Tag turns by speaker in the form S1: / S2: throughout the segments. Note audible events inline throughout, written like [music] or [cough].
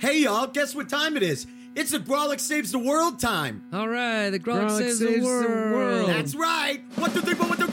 S1: Hey y'all, guess what time it is? It's the Grawlix Saves the World time.
S2: All right, the Grog
S3: Grog
S2: saves,
S3: saves
S2: the
S3: the
S2: world.
S3: world.
S1: That's right. One, two, three, four, one, two,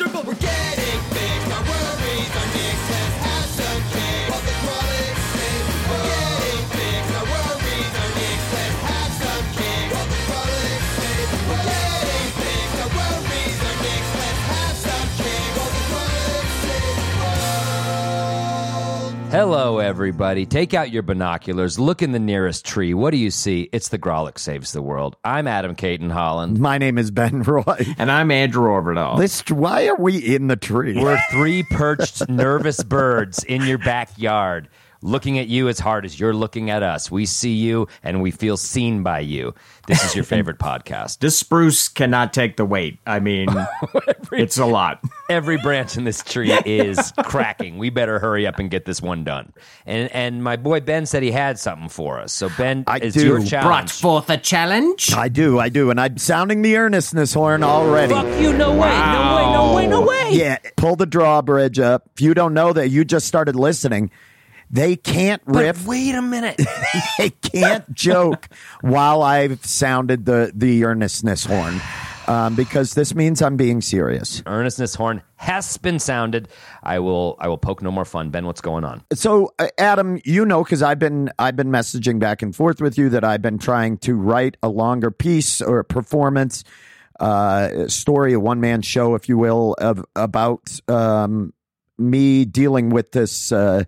S4: everybody. Take out your binoculars. Look in the nearest tree. What do you see? It's the Grawlix Saves the World. I'm Adam Cayton-Holland.
S3: My name is Ben Roy. [laughs]
S5: And I'm Andrew Orvedahl.
S3: This, why are we in the tree?
S4: We're three perched, nervous birds in your backyard, looking at you as hard as you're looking at us. We see you and we feel seen by you. This is your [laughs] favorite podcast.
S5: this spruce cannot take the weight. I mean, [laughs] it's a lot.
S4: Every branch in this tree is cracking. We better hurry up and get this one done. And and my boy Ben said he had something for us. So Ben,
S3: I
S4: it's
S3: do.
S4: your
S3: Brought
S5: forth a challenge.
S3: I do, I do, and I'm sounding the earnestness horn already.
S4: Fuck you! No way! No way! No way! No way!
S3: Yeah, pull the drawbridge up. If you don't know that, you just started listening. They can't
S4: But wait a minute. [laughs]
S3: they can't joke while I've sounded the the earnestness horn, um, because this means I'm being serious.
S4: Earnestness horn has been sounded. I will. I will poke no more fun. Ben, what's going on?
S3: So, uh, Adam, you know, because I've been I've been messaging back and forth with you that I've been trying to write a longer piece or a performance uh, story, a one man show, if you will, of about um, me dealing with this uh,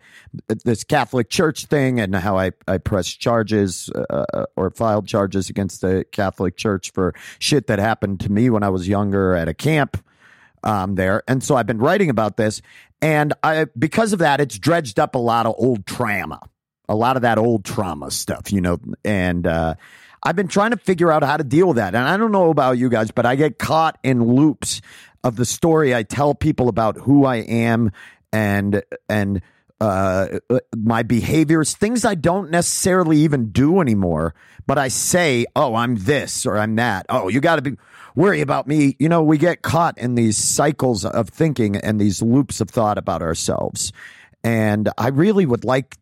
S3: this Catholic Church thing and how I I pressed charges uh, or filed charges against the Catholic Church for shit that happened to me when I was younger at a camp um, there. And so I've been writing about this. And I, because of that, it's dredged up a lot of old trauma, a lot of that old trauma stuff, you know. And uh, I've been trying to figure out how to deal with that. And I don't know about you guys, but I get caught in loops of the story. I tell people about who I am and, and, uh, my behaviors, things I don't necessarily even do anymore, but I say, oh, I'm this or I'm that. Oh, you got to be worry about me. You know, we get caught in these cycles of thinking and these loops of thought about ourselves. And I really would like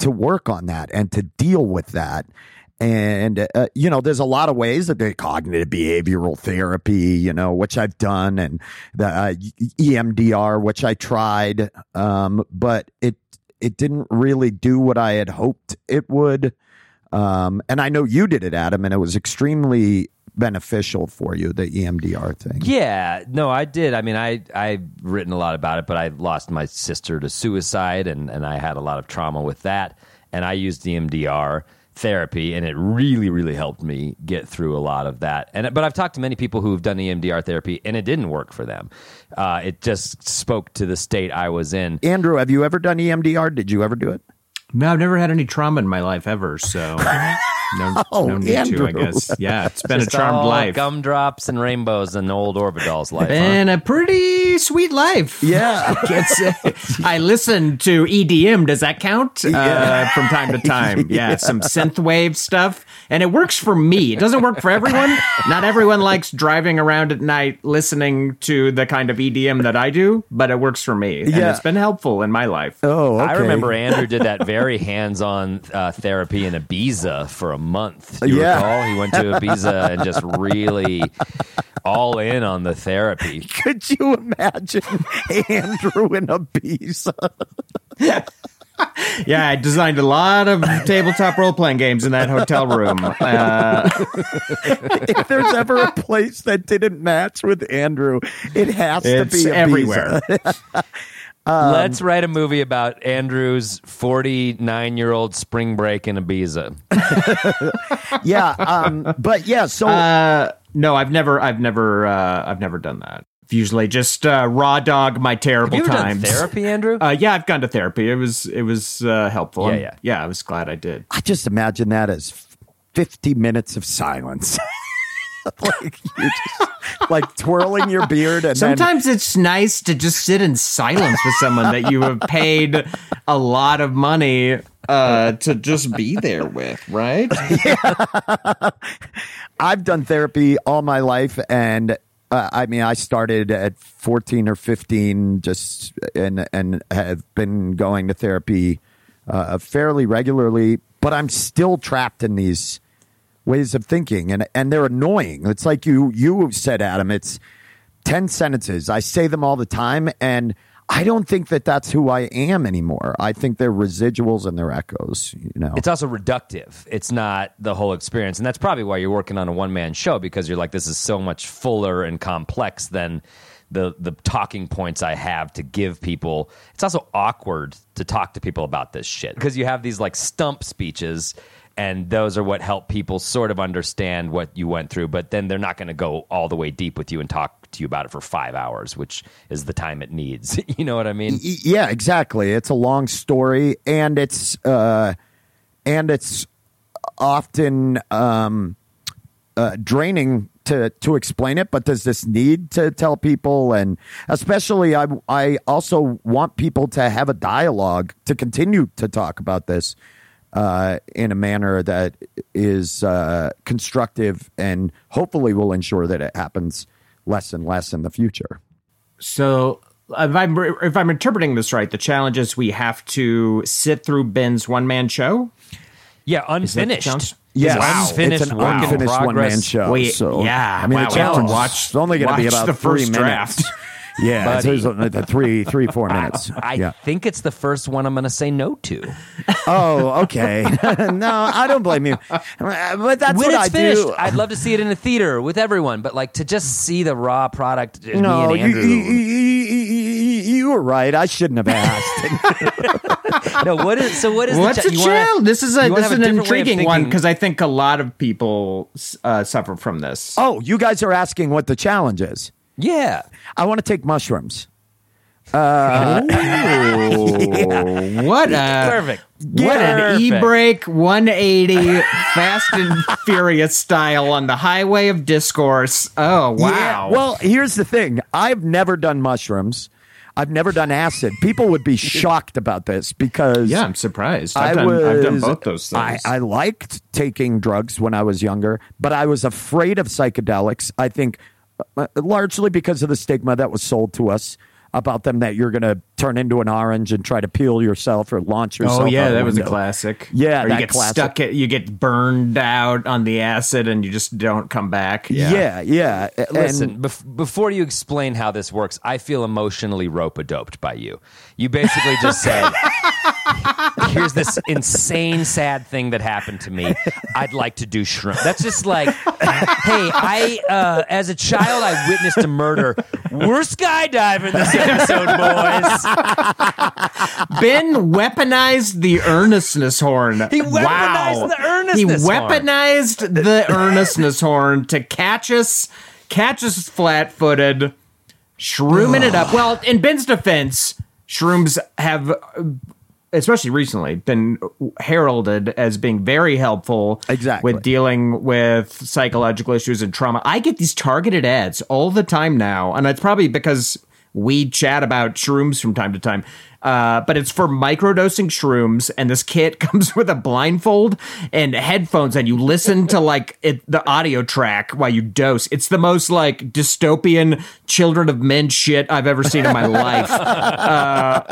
S3: to work on that and to deal with that. And, uh, you know, there's a lot of ways that the cognitive behavioral therapy, you know, which I've done and the uh, EMDR, which I tried. Um, but it, it didn't really do what I had hoped it would. Um, and I know you did it, Adam, and it was extremely beneficial for you, the EMDR thing.
S4: Yeah, no, I did. I mean, I I've written a lot about it, but I lost my sister to suicide, and and I had a lot of trauma with that, and I used EMDR therapy, and it really really helped me get through a lot of that. And but I've talked to many people who've done EMDR therapy, and it didn't work for them. Uh, it just spoke to the state I was in.
S3: Andrew, have you ever done EMDR? Did you ever do it?
S5: No, I've never had any trauma in my life ever, so [laughs] no, [laughs]
S3: Oh,
S5: no need to, I guess. Yeah, it's been
S4: Just
S5: a charmed
S4: all
S5: life.
S4: Gumdrops and rainbows and the old Orvedahl's life. huh?
S5: Been a pretty sweet life.
S3: Yeah. [laughs]
S5: I can't say. I listen to EDM. Does that count? Uh, [laughs] from time to time. Yeah, some synthwave stuff. And it works for me. It doesn't work for everyone. Not everyone likes driving around at night listening to the kind of EDM that I do, but it works for me. And
S3: Yeah.
S5: it's been helpful in my life.
S3: Oh, okay.
S4: I remember Andrew did that very hands-on uh, therapy in Ibiza for a month. Do you
S3: Yeah.
S4: recall? He went to [laughs] Ibiza and just really all in on the therapy. [laughs]
S3: Could you imagine Andrew in Ibiza? [laughs]
S5: Yeah, I designed a lot of tabletop role playing games in that hotel room. Uh,
S3: if there's ever a place that didn't match with Andrew, it has to be Ibiza.
S5: everywhere.
S3: Um,
S4: Let's write a movie about Andrew's 49-year-old spring break in Ibiza. [laughs]
S3: yeah, um, but yeah. So
S5: Uh, no, I've never, I've never, uh, I've never done that. Usually, just uh, raw dog my terrible
S4: Have you ever
S5: times.
S4: done therapy, Andrew?
S5: Uh, yeah, I've gone to therapy. It was, it was uh, helpful.
S4: Yeah,
S5: I'm-
S4: yeah.
S5: yeah. I was glad I did.
S3: I just imagine that as 50 minutes of silence. [laughs] [laughs] like you just like twirling your beard and then
S5: Sometimes it's nice to just sit in silence with someone that you have paid a lot of money uh, to just be there with, right? [laughs] yeah. [laughs]
S3: I've done therapy all my life, and uh, I mean, I started at fourteen or fifteen, just and and have been going to therapy uh, fairly regularly but I'm still trapped in these ways of thinking and and they're annoying. It's like you you said Adam, it's 10 sentences. I say them all the time and I don't think that that's who I am anymore. I think they're residuals and they're echoes, you know.
S4: It's also reductive. It's not the whole experience. And that's probably why you're working on a one man show because you're like, this is so much fuller and complex than the the talking points I have to give people. It's also awkward to talk to people about this shit because you have these like stump speeches and those are what help people sort of understand what you went through, but then they're not going to go all the way deep with you and talk to you about it for 5 hours, which is the time it needs. [laughs] you know what I mean?
S3: Yeah, exactly. It's a long story and it's uh and it's often um uh, draining to to explain it, but there's this need to tell people, and especially I I also want people to have a dialogue to continue to talk about this uh, in a manner that is uh, constructive and hopefully will ensure that it happens less and less in the future.
S5: So if I'm if I'm interpreting this right, the challenge is we have to sit through Ben's one man show.
S4: Yeah, unfinished.
S5: challenge?
S3: Yes,
S4: Wow.
S3: it's
S4: Unfinished
S3: an
S4: work in
S3: unfinished one man show.
S5: Wait,
S3: so,
S5: yeah,
S3: I mean,
S5: wow,
S3: the challenge
S5: wow.
S3: is
S5: Watch-
S3: only going to be about
S5: the
S3: three
S5: first
S3: minutes.
S5: draft. [laughs]
S3: yeah,
S4: Buddy.
S3: there's a, a three, three, four [laughs] minutes.
S4: I
S3: yeah.
S4: think it's the first one I'm going to say no to.
S3: Oh, okay. [laughs] no, I don't blame you. But that's
S4: when
S3: what
S4: it's
S3: I
S4: finished,
S3: do.
S4: I'd love to see it in a theater with everyone, but like to just see the raw product. uh,
S3: no,
S4: me
S3: you,
S4: and
S3: you,
S4: Andrew.
S3: you, you, you were right. I shouldn't have asked. [laughs]
S4: no, what is so? What is
S5: What's
S4: the
S5: a
S4: cha- wanna-
S5: challenge? This is a this is an
S4: a different way of
S5: intriguing one because I think a lot of people uh, suffer from this.
S3: oh, you guys are asking what the challenge is.
S4: Yeah,
S3: I want to take mushrooms. [laughs]
S5: What a
S4: perfect.
S5: What an e-brake 180 Fast and Furious style on the highway of discourse. Oh wow!
S3: Yeah, well, here's the thing. I've never done mushrooms. I've never done acid. People would be shocked about this because
S5: yeah, I'm surprised.
S3: I
S5: I've done,
S3: was,
S5: I've done both those
S3: I,
S5: things.
S3: I liked taking drugs when I was younger, but I was afraid of psychedelics. I think uh, Uh, largely because of the stigma that was sold to us about them that you're going to turn into an orange and try to peel yourself or launch oh, yourself.
S5: Oh yeah, that was a classic.
S3: Yeah,
S5: or you get
S3: classic.
S5: stuck. At, you get burned out on the acid, and you just don't come back.
S3: Yeah, yeah. And-
S4: Listen, bef- before you explain how this works, I feel emotionally rope a doped by you. You basically just said, "Here's this insane, sad thing that happened to me. I'd like to do shrimp." That's just like, "Hey, I, uh, as a child, I witnessed a murder. We're skydiving this episode, boys."
S5: Ben weaponized the earnessness horn.
S4: He weaponized
S5: wow.
S4: the earnestness horn.
S5: He
S4: horn.
S5: weaponized the earnestness horn to catch us, catch us flat-footed, shrooming it up. Well, in Ben's defense, shrooms have, uh, especially recently, been heralded as being very helpful
S3: Exactly.
S5: with dealing with psychological issues and trauma. I get these targeted ads all the time now, and it's probably because we chat about shrooms from time to time. Uh, but it's for microdosing shrooms, and this kit [laughs] comes with a blindfold and headphones, and you listen to like it, the audio track while you dose. It's the most like dystopian children of men shit I've ever seen in my life. Uh,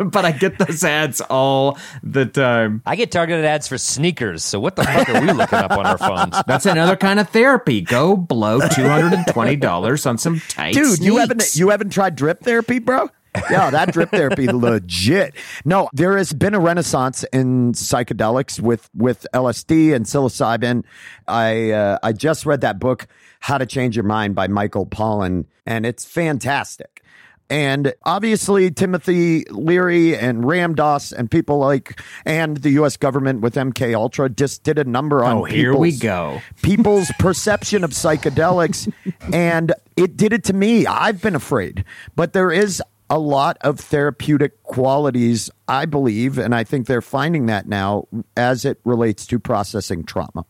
S5: [laughs] but I get those ads all the time.
S4: I get targeted ads for sneakers. So what the fuck are we looking up on our phones? [laughs]
S5: That's another kind of therapy. Go blow two hundred and twenty dollars on some tight
S3: dude you haven't you haven't tried drip therapy bro yeah that drip therapy [laughs] legit no there has been a renaissance in psychedelics with with lsd and psilocybin i uh, i just read that book how to change your mind by michael pollan and it's fantastic and obviously Timothy Leary and Ram Dass and people like and the U.S. government with MK Ultra just did a number on.
S5: Oh, here we go.
S3: people's [laughs] perception of psychedelics and it did it to me i've been afraid but there is a lot of therapeutic qualities i believe and i think they're finding that now as it relates to processing trauma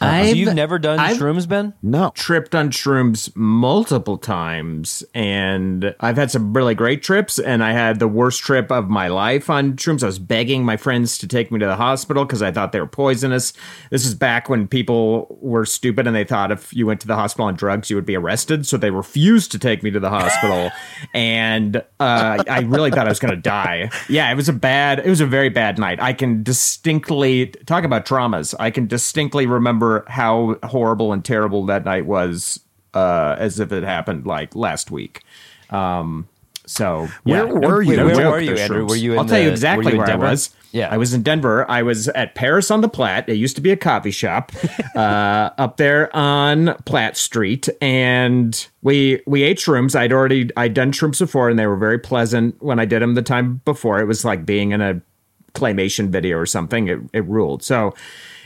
S5: I've-
S4: You've never done
S5: I've-
S4: shrooms, Ben?
S3: No.
S5: tripped on shrooms multiple times and I've had some really great trips and I had the worst trip of my life on shrooms. I was begging my friends to take me to the hospital because I thought they were poisonous. This is back when people were stupid and they thought if you went to the hospital on drugs you would be arrested. So they refused to take me to the hospital [laughs] and uh, I really thought I was going to die. Yeah, it was a bad, it was a very bad night. I can distinctly talk about traumas. I can distinctly remember how horrible and terrible that night was, uh, as if it happened like last week. Um, so
S3: Where
S5: yeah,
S3: were you?
S5: no
S4: Where
S5: joke,
S4: were you, Andrew? Were you in
S5: I'll tell you exactly
S4: you
S5: where
S4: Denver?
S5: I was.
S4: Yeah.
S5: I was in Denver. I was at Paris on the Platte. It used to be a coffee shop [laughs] uh, up there on Platte Street, and we we ate shrooms. I'd already I'd done shrooms before, and they were very pleasant when I did them the time before. It was like being in a claymation video or something. It it ruled. So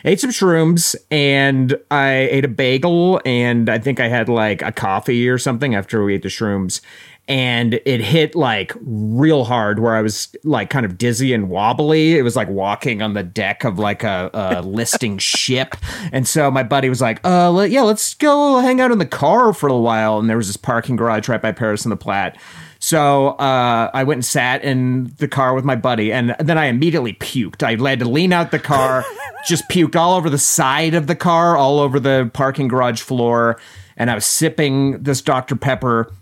S5: ate some shrooms and I ate a bagel and I think I had like a coffee or something after we ate the shrooms. And it hit like real hard where I was like kind of dizzy and wobbly. It was like walking on the deck of like a, a [laughs] listing ship. And so my buddy was like, uh, let, yeah, let's go hang out in the car for a while. And there was this parking garage right by Paris and the Platte. So uh, I went and sat in the car with my buddy, and then I immediately puked. I had to lean out the car, [laughs] just puked all over the side of the car, all over the parking garage floor, and I was sipping this Dr. Pepper.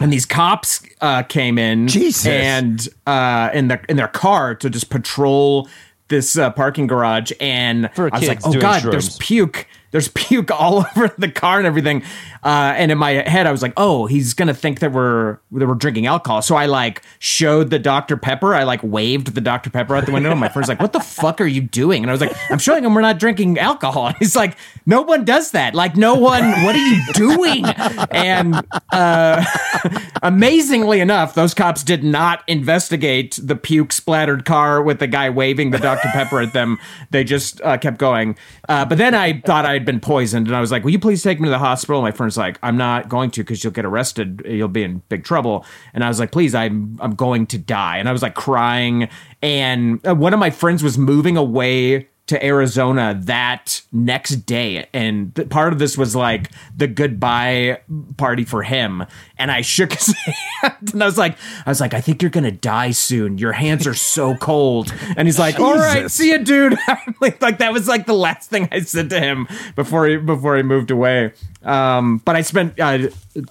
S5: And these cops uh, came in,
S3: Jesus.
S5: and uh, in their in their car to just patrol this uh, parking garage. And
S4: For
S5: I was like, "Oh
S4: doing
S5: God, there's puke. There's [laughs] puke all over the car and everything. Uh, and in my head, I was like, "Oh, he's gonna think that we're that we're drinking alcohol." So I like showed the Dr Pepper. I like waved the Dr Pepper out the window. And my friend's like, "What the fuck are you doing?" And I was like, "I'm showing him we're not drinking alcohol." [laughs] And he's like, "No one does that. Like, no one. What are you doing?" And uh, [laughs] amazingly enough, those cops did not investigate the puke splattered car with the guy waving the Dr. Pepper at them. They just uh, kept going. Uh, but then I thought I had been poisoned, and I was like, "Will you please take me to the hospital?" My friend's like, "I'm not going to because you'll get arrested. You'll be in big trouble." And I was like, "Please, I'm I'm going to die." And I was like crying. And uh, one of my friends was moving away to Arizona that next day. And th- part of this was like the goodbye party for him. And I shook his [laughs] hand and I was like, I was like, I think you're gonna die soon. Your hands are so cold. And he's like, All right, see you, dude. [laughs] like, like that was like the last thing I said to him before he before he moved away. Um, but I spent uh,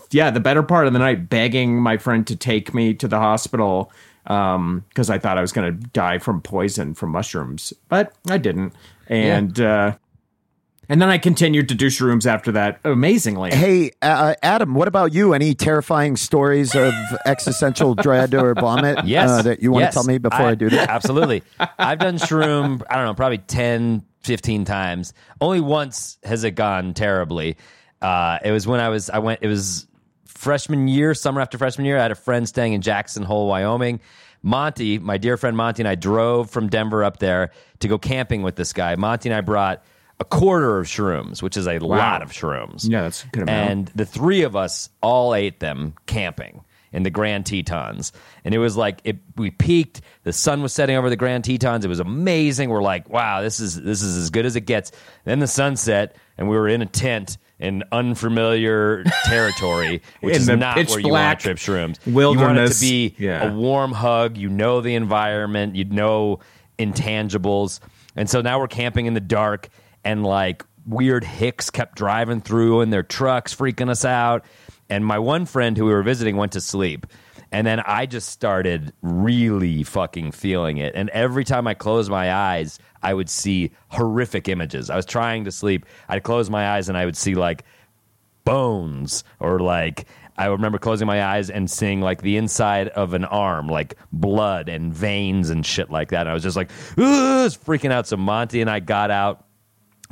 S5: yeah, the better part of the night begging my friend to take me to the hospital um because i thought i was going to die from poison from mushrooms but i didn't and uh and then i continued to do shrooms after that amazingly
S3: Hey, uh, Adam, what about you? Any terrifying stories of [laughs] existential dread or vomit
S4: Yes.
S3: uh, that you want
S4: Yes.
S3: to tell me before I, do that?
S4: Absolutely. I've done shroom, I don't know, probably 10, 15 times. Only once has it gone terribly. Uh, it was when I was, I went, it was freshman year, summer after freshman year. I had a friend staying in Jackson Hole, Wyoming. Monty, my dear friend Monty, and I drove from Denver up there to go camping with this guy. Monty and I brought a quarter of shrooms, which is a lot of shrooms.
S5: Yeah, that's a good amount.
S4: And the three of us all ate them camping in the Grand Tetons. And it was like it we peaked, the sun was setting over the Grand Tetons. It was amazing. We're like, wow, this is this is as good as it gets. Then the sun set and we were in a tent in unfamiliar [laughs] territory, which is not where you want to trip shrooms. You want it to be
S5: Yeah.
S4: a warm hug. You know the environment. You know intangibles. And so now we're camping in the dark, and like weird hicks kept driving through in their trucks, freaking us out. And my one friend who we were visiting went to sleep. And then I just started really fucking feeling it. And every time I closed my eyes, I would see horrific images. I was trying to sleep. I'd close my eyes and I would see like bones or like I remember closing my eyes and seeing like the inside of an arm, like blood and veins and shit like that. And I was just like, I was freaking out. So Monty and I got out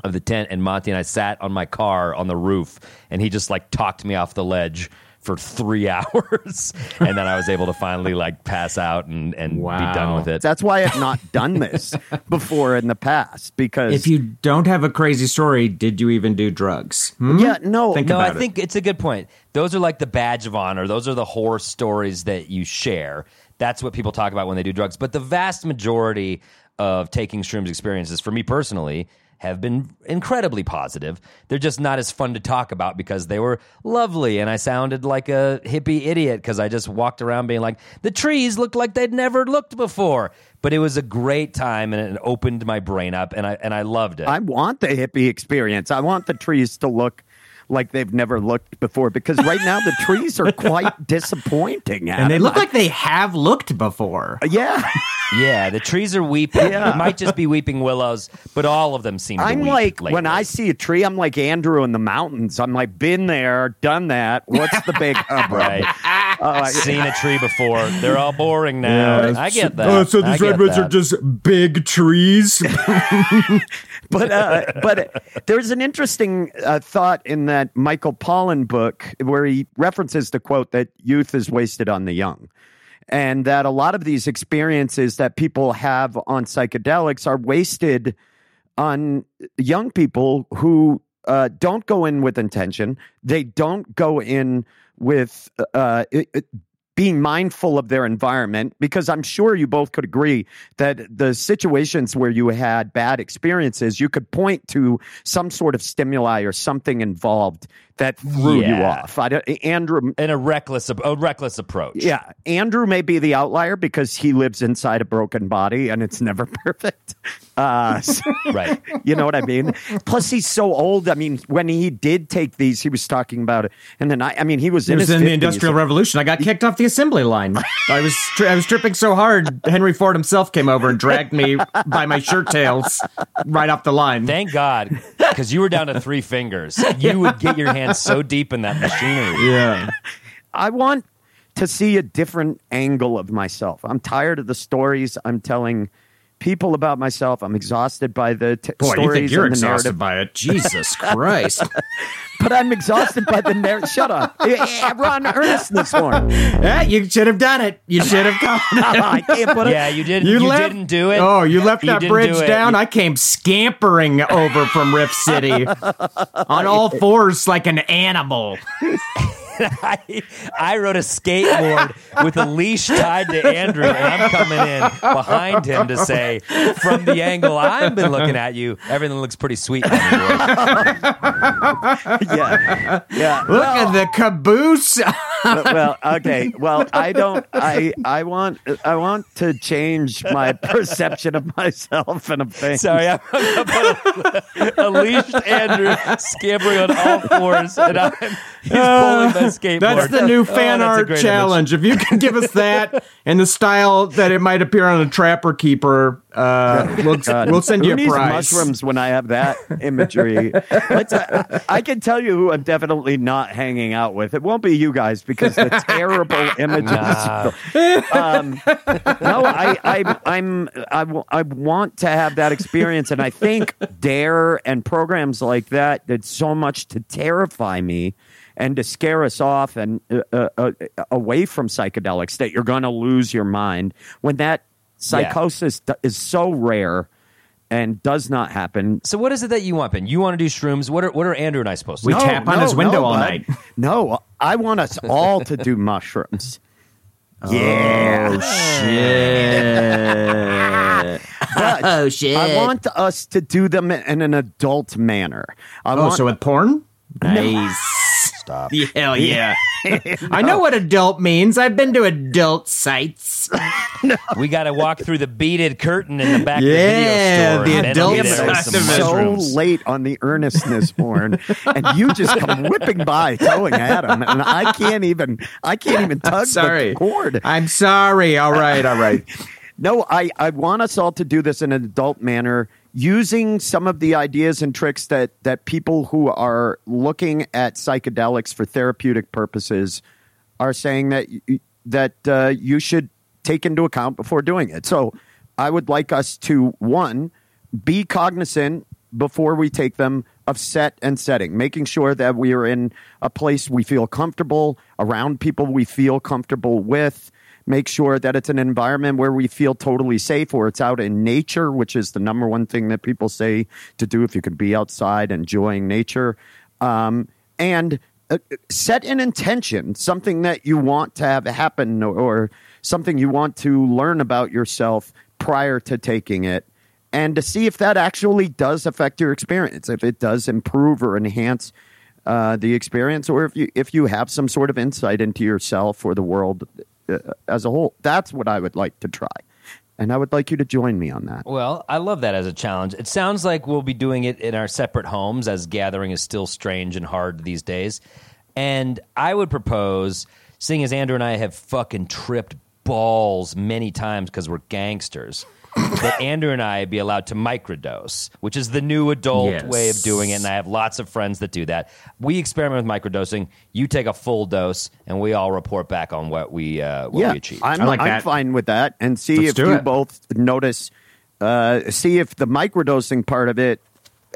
S4: of the tent, and Monty and I sat on my car on the roof, and he just like talked me off the ledge for three [laughs] hours, and then I was able to finally like pass out and and be done with it.
S3: That's why I've not done this [laughs] before in the past because
S5: if you don't have a crazy story did you even do drugs Hmm?
S3: yeah no
S5: Think
S4: no, I
S5: about it.
S4: think it's a good point. Those are like the badge of honor. Those are the horror stories that you share. That's what people talk about when they do drugs. But the vast majority of taking shrooms experiences for me personally have been incredibly positive. They're just not as fun to talk about because they were lovely and I sounded like a hippie idiot because I just walked around being like, the trees looked like they'd never looked before. But it was a great time and it opened my brain up and I and I loved it.
S3: I want the hippie experience. I want the trees to look like they've never looked before because right now the trees are quite [laughs] disappointing.
S5: And they look like they have looked before.
S3: yeah.
S4: yeah, the trees are weeping.
S3: Yeah.
S4: It might just be weeping willows, but all of them seem to
S3: I'm
S4: weep
S3: like
S4: lately.
S3: when I see a tree, I'm like Andrew in the mountains. I'm like, been there, done that. What's the big hubbub? [laughs]
S4: Right.
S3: Uh, [laughs]
S4: I've seen a tree before. They're all boring now. I get that.
S5: Oh, so these redwoods are just big trees.
S3: But uh, but there's an interesting uh, thought in that Michael Pollan book where he references the quote that youth is wasted on the young. And that a lot of these experiences that people have on psychedelics are wasted on young people who uh, don't go in with intention. They don't go in with uh, it, it- being mindful of their environment because I'm sure you both could agree that the situations where you had bad experiences, you could point to some sort of stimuli or something involved that threw you off. I don't, Andrew,
S4: and a reckless a reckless approach.
S3: yeah, Andrew may be the outlier because he lives inside a broken body and it's never [laughs] perfect. Uh, so- [laughs]
S4: Right. [laughs]
S3: you know what I mean? Plus, he's so old. I mean, when he did take these, he was talking about it. And then I, I mean, he was
S5: It
S3: in
S5: was
S3: his
S5: in the Industrial Revolution. I got kicked off the assembly line. I was tri- I was tripping so hard. Henry Ford himself came over and dragged me by my shirt tails right off the line.
S4: Thank God, because you were down to three fingers. You would get your hands so deep in that machinery. [laughs]
S5: yeah.
S3: I want to see a different angle of myself. I'm tired of the stories I'm telling people about myself. I'm exhausted by the t-
S5: Boy,
S3: stories
S5: you think you're
S3: and the
S5: exhausted
S3: narrative.
S5: by it? Jesus [laughs] Christ!
S3: But I'm exhausted by the narrative. Shut up. [laughs] Yeah, yeah, Ron earnestness horn.
S5: yeah, you should have done it. You should have gone. [laughs]
S3: I can't put it.
S4: Yeah, you didn't.
S5: You,
S4: You,
S5: left,
S4: didn't do it.
S5: Oh, you left
S4: You
S5: that
S4: didn't
S5: bridge
S4: do
S5: down.
S4: You-
S5: I came scampering over from Rift City on all fours like an animal. [laughs]
S4: I, I rode a skateboard with a leash tied to Andrew, and I'm coming in behind him to say, from the angle I've been looking at you, everything looks pretty sweet. on. [laughs]
S3: Yeah. Yeah.
S5: Look at the caboose. [laughs]
S3: well, okay. Well, I don't. I I want. I want to change my perception of myself and of things.
S4: Sorry, I hung up a, a leashed Andrew scampering on all fours, and I'm he's pulling my skateboard.
S5: That's the new
S4: Oh,
S5: fan
S4: that's a
S5: art
S4: great image.
S5: challenge. If you can give us that [laughs] in the style that it might appear on a Trapper Keeper, uh, we'll, we'll send you
S3: Who
S5: a
S3: needs
S5: prize.
S3: mushrooms when I have that imagery? Let's, I, I can tell you who I'm definitely not hanging out with. It won't be you guys because the [laughs] terrible images. Um, no, I, I, I'm, I, w- I want to have that experience, and I think Dare and programs like that did so much to terrify me and to scare us off and uh, uh, uh, away from psychedelics that you're going to lose your mind when that psychosis d- is so rare and does not happen.
S4: So, what is it that you want, Ben? You want to do shrooms? What are what are Andrew and I supposed to
S5: We
S4: do?
S5: tap on his window all night.
S3: No, I want us all to do mushrooms. [laughs] Yeah. [laughs] But
S5: Oh, shit.
S3: I want us to do them in an adult manner. I
S5: Oh,
S3: want,
S5: so with porn? Nice.
S4: Stop. [laughs]
S5: Hell yeah. [laughs] I know what adult means. I've been to adult sites. [laughs]
S4: We got to walk through the beaded curtain in the back
S5: Yeah,
S4: of the video store.
S5: the adult
S4: get
S5: side
S4: us some
S5: of it.
S3: so
S4: mushrooms.
S3: late on the earnestness horn, and you just come whipping by, towing at him, and I can't even, I can't even tug
S5: Sorry.
S3: the cord.
S5: I'm sorry. All right, all right.
S3: No, I, I want us all to do this in an adult manner using some of the ideas and tricks that, that people who are looking at psychedelics for therapeutic purposes are saying that that uh, you should take into account before doing it. So I would like us to one be cognizant before we take them of set and setting, making sure that we are in a place we feel comfortable around people we feel comfortable with. Make sure that it's an environment where we feel totally safe, or it's out in nature, which is the number one thing that people say to do if you can be outside enjoying nature. Um, and uh, set an intention, something that you want to have happen, or, or something you want to learn about yourself prior to taking it. and to see if that actually does affect your experience, if it does improve or enhance uh, the experience, or if you if you have some sort of insight into yourself or the world uh, as a whole. That's what I would like to try, and I would like you to join me on that.
S4: Well, I love that as a challenge. It sounds like we'll be doing it in our separate homes as gathering is still strange and hard these days. And I would propose, seeing as Andrew and I have fucking tripped balls many times because we're gangsters, that Andrew and I be allowed to microdose, which is the new adult
S5: Yes.
S4: way of doing it. And I have lots of friends that do that. We experiment with microdosing. You take a full dose, and we all report back on what we uh, what
S3: yeah,
S4: we achieved.
S3: I'm,
S5: like
S3: I'm fine with that, and see
S5: Let's
S3: if you
S5: it.
S3: both notice, uh, see if the microdosing part of it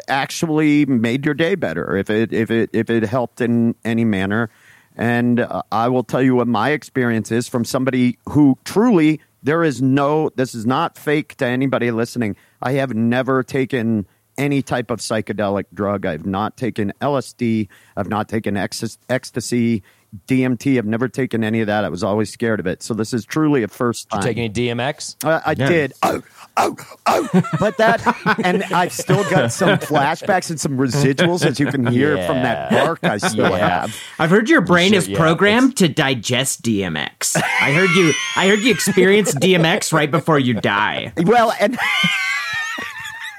S3: actually made your day better, if it if it if it helped in any manner. And uh, I will tell you what my experience is from somebody who truly there is no this is not fake to anybody listening. I have never taken any type of psychedelic drug. I've not taken LSD. I've not taken ecstasy, DMT. I've never taken any of that. I was always scared of it. So this is truly a first time.
S4: Take any DMX?
S3: Uh, I
S5: Yeah.
S3: did. Oh, oh, oh. But that, and I've still got some [laughs] flashbacks and some residuals, as you can hear from that
S4: Yeah.
S3: bark I still
S4: Yeah.
S3: have.
S5: I've heard your brain
S4: Sure,
S5: is
S4: yeah,
S5: programmed to digest DMX. I heard you. I heard you experience DMX right before you die.
S3: Well, and. [laughs]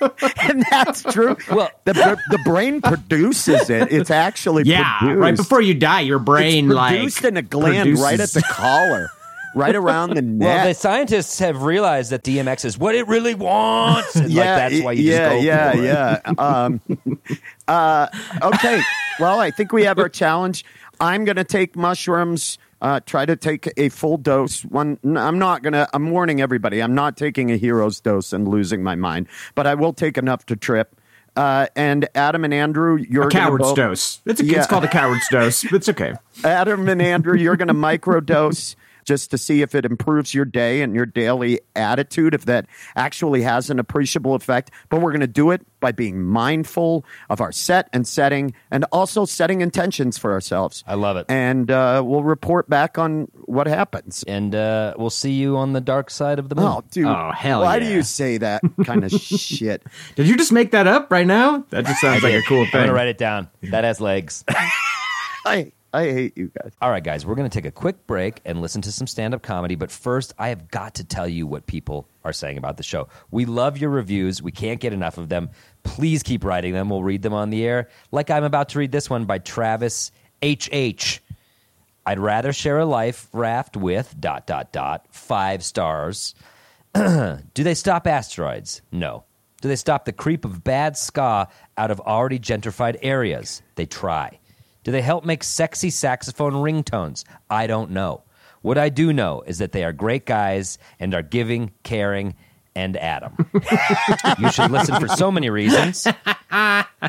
S3: [laughs] and that's true.
S4: Well-
S3: the, the the brain produces it. It's actually
S5: Yeah,
S3: produced.
S5: right before you die, your brain
S3: it's
S5: like
S3: produced in a gland right at the [laughs] collar, right around the neck.
S4: Well, the scientists have realized that DMX is what it really wants. And like that's why you
S3: yeah,
S4: just go
S3: yeah,
S4: for it.
S3: yeah. Um, [laughs] uh, okay. Well, I think we have our challenge. I'm going to take mushrooms. Uh, try to take a full dose. One, I'm not gonna. I'm warning everybody. I'm not taking a hero's dose and losing my mind, but I will take enough to trip. Uh, and Adam and Andrew, you're
S5: a coward's
S3: both-
S5: dose. It's, a,
S3: Yeah.
S5: it's called a coward's dose. It's okay. [laughs]
S3: Adam and Andrew, you're going [laughs] to microdose just to see if it improves your day and your daily attitude, if that actually has an appreciable effect. But we're going to do it by being mindful of our set and setting and also setting intentions for ourselves.
S4: I love it.
S3: And uh, we'll report back on what happens.
S4: And uh, we'll see you on the dark side of the moon.
S3: Oh, dude.
S5: Oh, hell
S3: Why do you say that kind of shit? [laughs]
S5: Did you just make that up right now? That just [laughs] sounds like a cool
S4: I'm
S5: thing.
S4: gonna write it down. That has legs. [laughs]
S3: I, I hate you guys.
S4: All right, guys, we're going to take a quick break and listen to some stand up comedy. But first, I have got to tell you what people are saying about the show. We love your reviews. We can't get enough of them. Please keep writing them. We'll read them on the air. Like I'm about to read this one by Travis H.H. I'd rather share a life raft with dot dot dot five stars. [clears throat] Do they stop asteroids? No. Do they stop the creep of bad ska out of already gentrified areas? They try. Do they help make sexy saxophone ringtones? I don't know. What I do know is that they are great guys and are giving, caring, and Adam. [laughs] you should listen for so many reasons.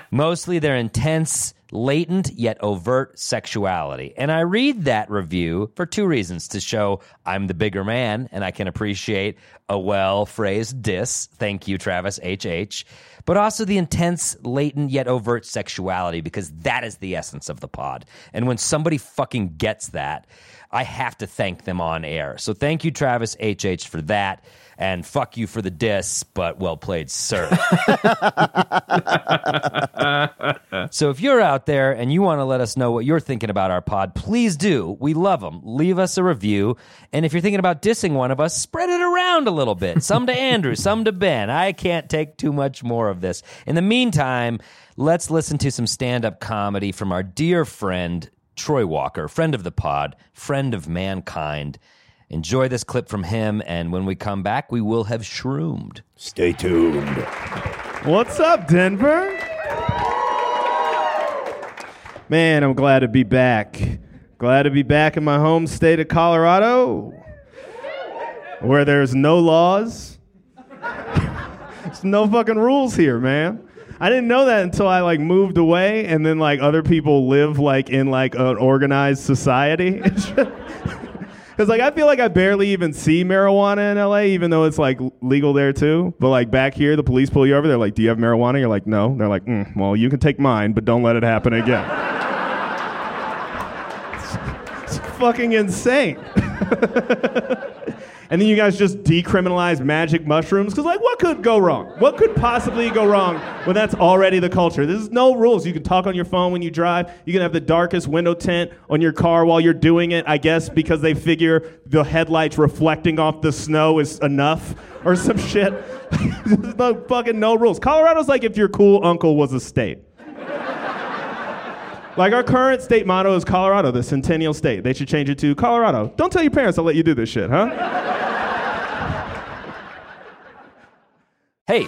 S4: Mostly their intense, latent, yet overt sexuality. And I read that review for two reasons to show I'm the bigger man and I can appreciate a well phrased diss. Thank you, Travis HH. But also the intense, latent, yet overt sexuality because that is the essence of the pod. And when somebody fucking gets that, I have to thank them on air. So thank you, Travis HH, for that. And fuck you for the diss, but well played, sir. [laughs] So if you're out there and you want to let us know what you're thinking about our pod, please do. We love them. Leave us a review. And if you're thinking about dissing one of us, spread it around a little bit. Some to Andrew, [laughs] some to Ben. I can't take too much more of this. In the meantime, let's listen to some stand up comedy from our dear friend, Troy Walker, friend of the pod, friend of mankind. Enjoy this clip from him. And when we come back, we will have shroomed.
S3: Stay tuned.
S2: What's up, Denver? Man, I'm glad to be back. Glad to be back in my home state of Colorado, where there's no laws. there's no fucking rules here, man. I didn't know that until I like moved away, and then like other people live like in like an organized society. [laughs] Because like I feel like I barely even see marijuana in LA, even though it's like legal there too. But like back here, the police pull you over. They're like, "Do you have marijuana?" You're like, "No." They're like, mm, "Well, you can take mine, but don't let it happen again." it's, [laughs] it's fucking insane. [laughs] and then you guys just decriminalize magic mushrooms? Because like what could go wrong? What could possibly go wrong when that's already the culture? There's no rules. You can talk on your phone when you drive. You can have the darkest window tint on your car while you're doing it i guess because they figure the headlights reflecting off the snow is enough or some shit. [laughs] There's no fucking no rules. Colorado's like if your cool uncle was a state like our current state motto is Colorado, the centennial state. They should change it to Colorado. Don't tell your parents I'll let you do this shit, huh?
S4: Hey,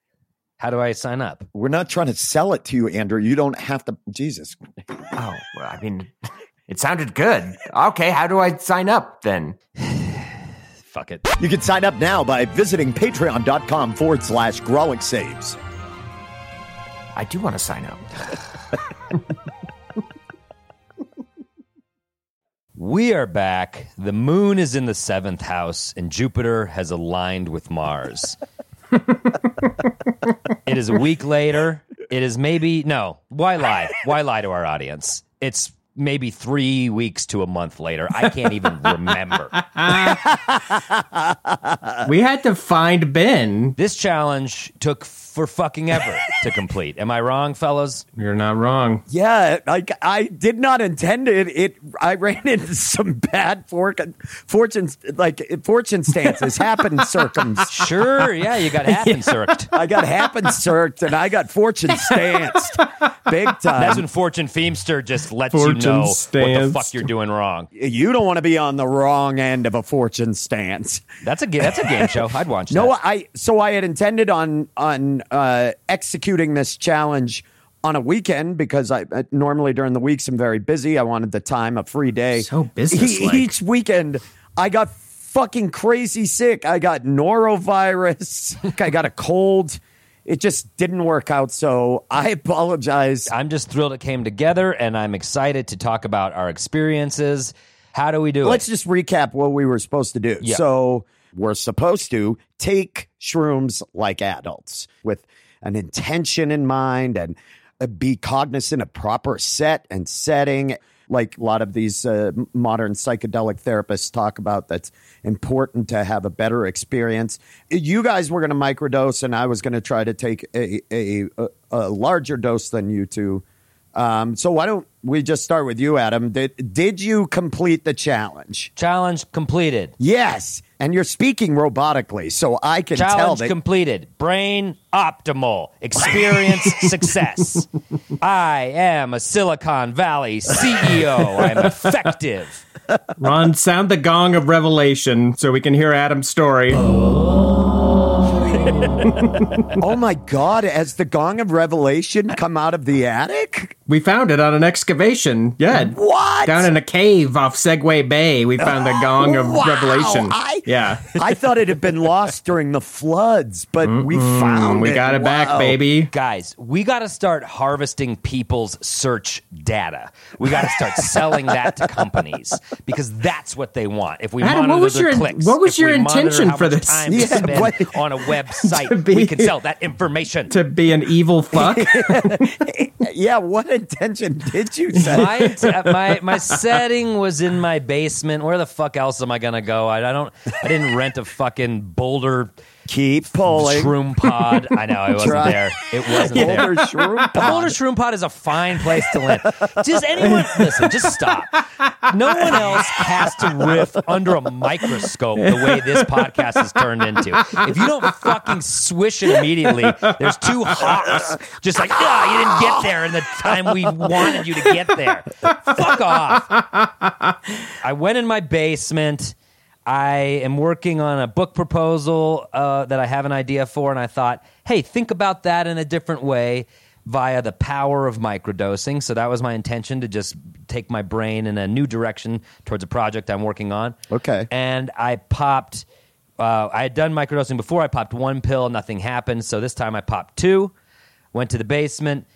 S4: How do I sign up?
S3: We're not trying to sell it to you, Andrew. You don't have to. Jesus.
S5: Oh, well, I mean, it sounded good. Okay, how do I sign up then? [sighs]
S4: Fuck it.
S3: You can sign up now by visiting patreon.com forward slash Grawlix Saves.
S5: I do want to sign up. [laughs]
S4: We are back. The moon is in the seventh house, and Jupiter has aligned with Mars. It is a week later. It is maybe no. Why lie? Why lie to our audience? It's maybe three weeks to a month later. I can't even [laughs] remember.
S5: We had to find Ben.
S4: This challenge took for fucking ever to complete. Am I wrong, fellas?
S5: You're not wrong.
S3: Yeah, I, I did not intend it. It I ran into some bad fortune, fortune like fortune stances, happen [laughs] circums.
S4: Sure. Yeah, you got happen [laughs] circed.
S3: I got happen circed and I got fortune stanced, big time.
S4: That's when Fortune Feemster just lets
S5: Fortune
S4: you know what the fuck you're doing wrong.
S3: you don't want to be on the wrong end of a fortune stance.
S4: That's a ga- that's a game show. I'd watch
S3: No,
S4: that.
S3: I so I had intended on on uh, executing this challenge on a weekend because I uh, normally during the weeks I'm very busy. I wanted the time, a free day.
S5: So.
S3: E- Each weekend, I got fucking crazy sick. I got norovirus. [laughs] I got a cold. It just didn't work out. So I apologize.
S4: I'm just thrilled it came together, and I'm excited to talk about our experiences. How do we do it?
S3: Let's just recap what we were supposed to do.
S4: Yeah.
S3: So we're supposed to take shrooms like adults with an intention in mind and uh, be cognizant of proper set and setting. Like a lot of these uh, modern psychedelic therapists talk about, that's important to have a better experience. You guys were going to microdose, and I was going to try to take a, a, a, a larger dose than you two. Um, so why don't we just start with you, Adam? Did did you complete the challenge?
S4: Challenge completed.
S3: Yes, and you're speaking robotically, so I can tell
S4: Challenge
S3: that.
S4: completed. Brain optimal. Experience [laughs] success. I am a Silicon Valley CEO. I'm effective.
S5: Ron, sound the gong of revelation so we can hear Adam's story. [laughs]
S3: oh my God! Has the gong of revelation come out of the attic?
S5: We found it on an excavation. Yeah.
S3: What?
S5: Down in a cave off Segway Bay, we found the gong of
S3: Wow,
S5: revelation.
S3: I-
S5: yeah. [laughs]
S3: I thought it had been lost during the floods, but we found
S5: We
S3: it.
S5: We got it back, baby.
S4: Guys, we got to start harvesting people's search data. We got to start selling that to companies because that's what they want. If we
S5: Adam, what was
S4: their
S5: your-
S4: clicks,
S5: what was
S4: if
S5: your
S4: we
S5: intention
S4: how
S5: for
S4: much
S5: this?
S4: Time [laughs]
S3: Yeah,
S4: to spend
S3: what-
S4: on a [laughs] website,
S5: be-
S4: we can sell that information.
S5: To be an evil fuck.
S3: Yeah, what intention did you set?
S4: my, my my setting was in my basement. Where the fuck else am I gonna go? I, I don't. I didn't rent a fucking Boulder
S3: Keep pulling.
S4: shroom pod. I know I [laughs] wasn't
S3: Try.
S4: there. It wasn't there.
S3: Boulder shroom
S4: The Boulder
S3: pod.
S4: Shroom Pod is a fine place to live. Just anyone, listen, just stop. No one else has to riff under a microscope the way this podcast has turned into. If you don't fucking swish it immediately, there's two hawks just like, ah, you didn't get there in the time we wanted you to get there. Fuck off. I went in my basement. I am working on a book proposal uh, that I have an idea for, and I thought, hey, think about that in a different way via the power of microdosing. So that was my intention to just take my brain in a new direction towards a project I'm working on.
S3: Okay.
S4: And I popped, uh, I had done microdosing before. I popped one pill, nothing happened. So this time I popped two. went to the basement,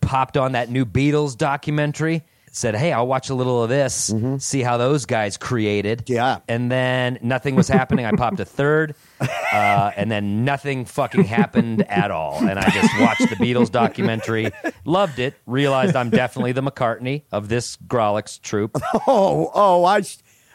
S4: popped on that new Beatles documentary. Said, "Hey, I'll watch a little of this, see how those guys created."
S3: Yeah.
S4: and then nothing was happening. I popped a third, uh, and then nothing fucking happened at all. And I just watched the Beatles documentary, loved it, realized I'm definitely the McCartney of this Grawlix troop. [laughs]
S3: Oh, oh, I,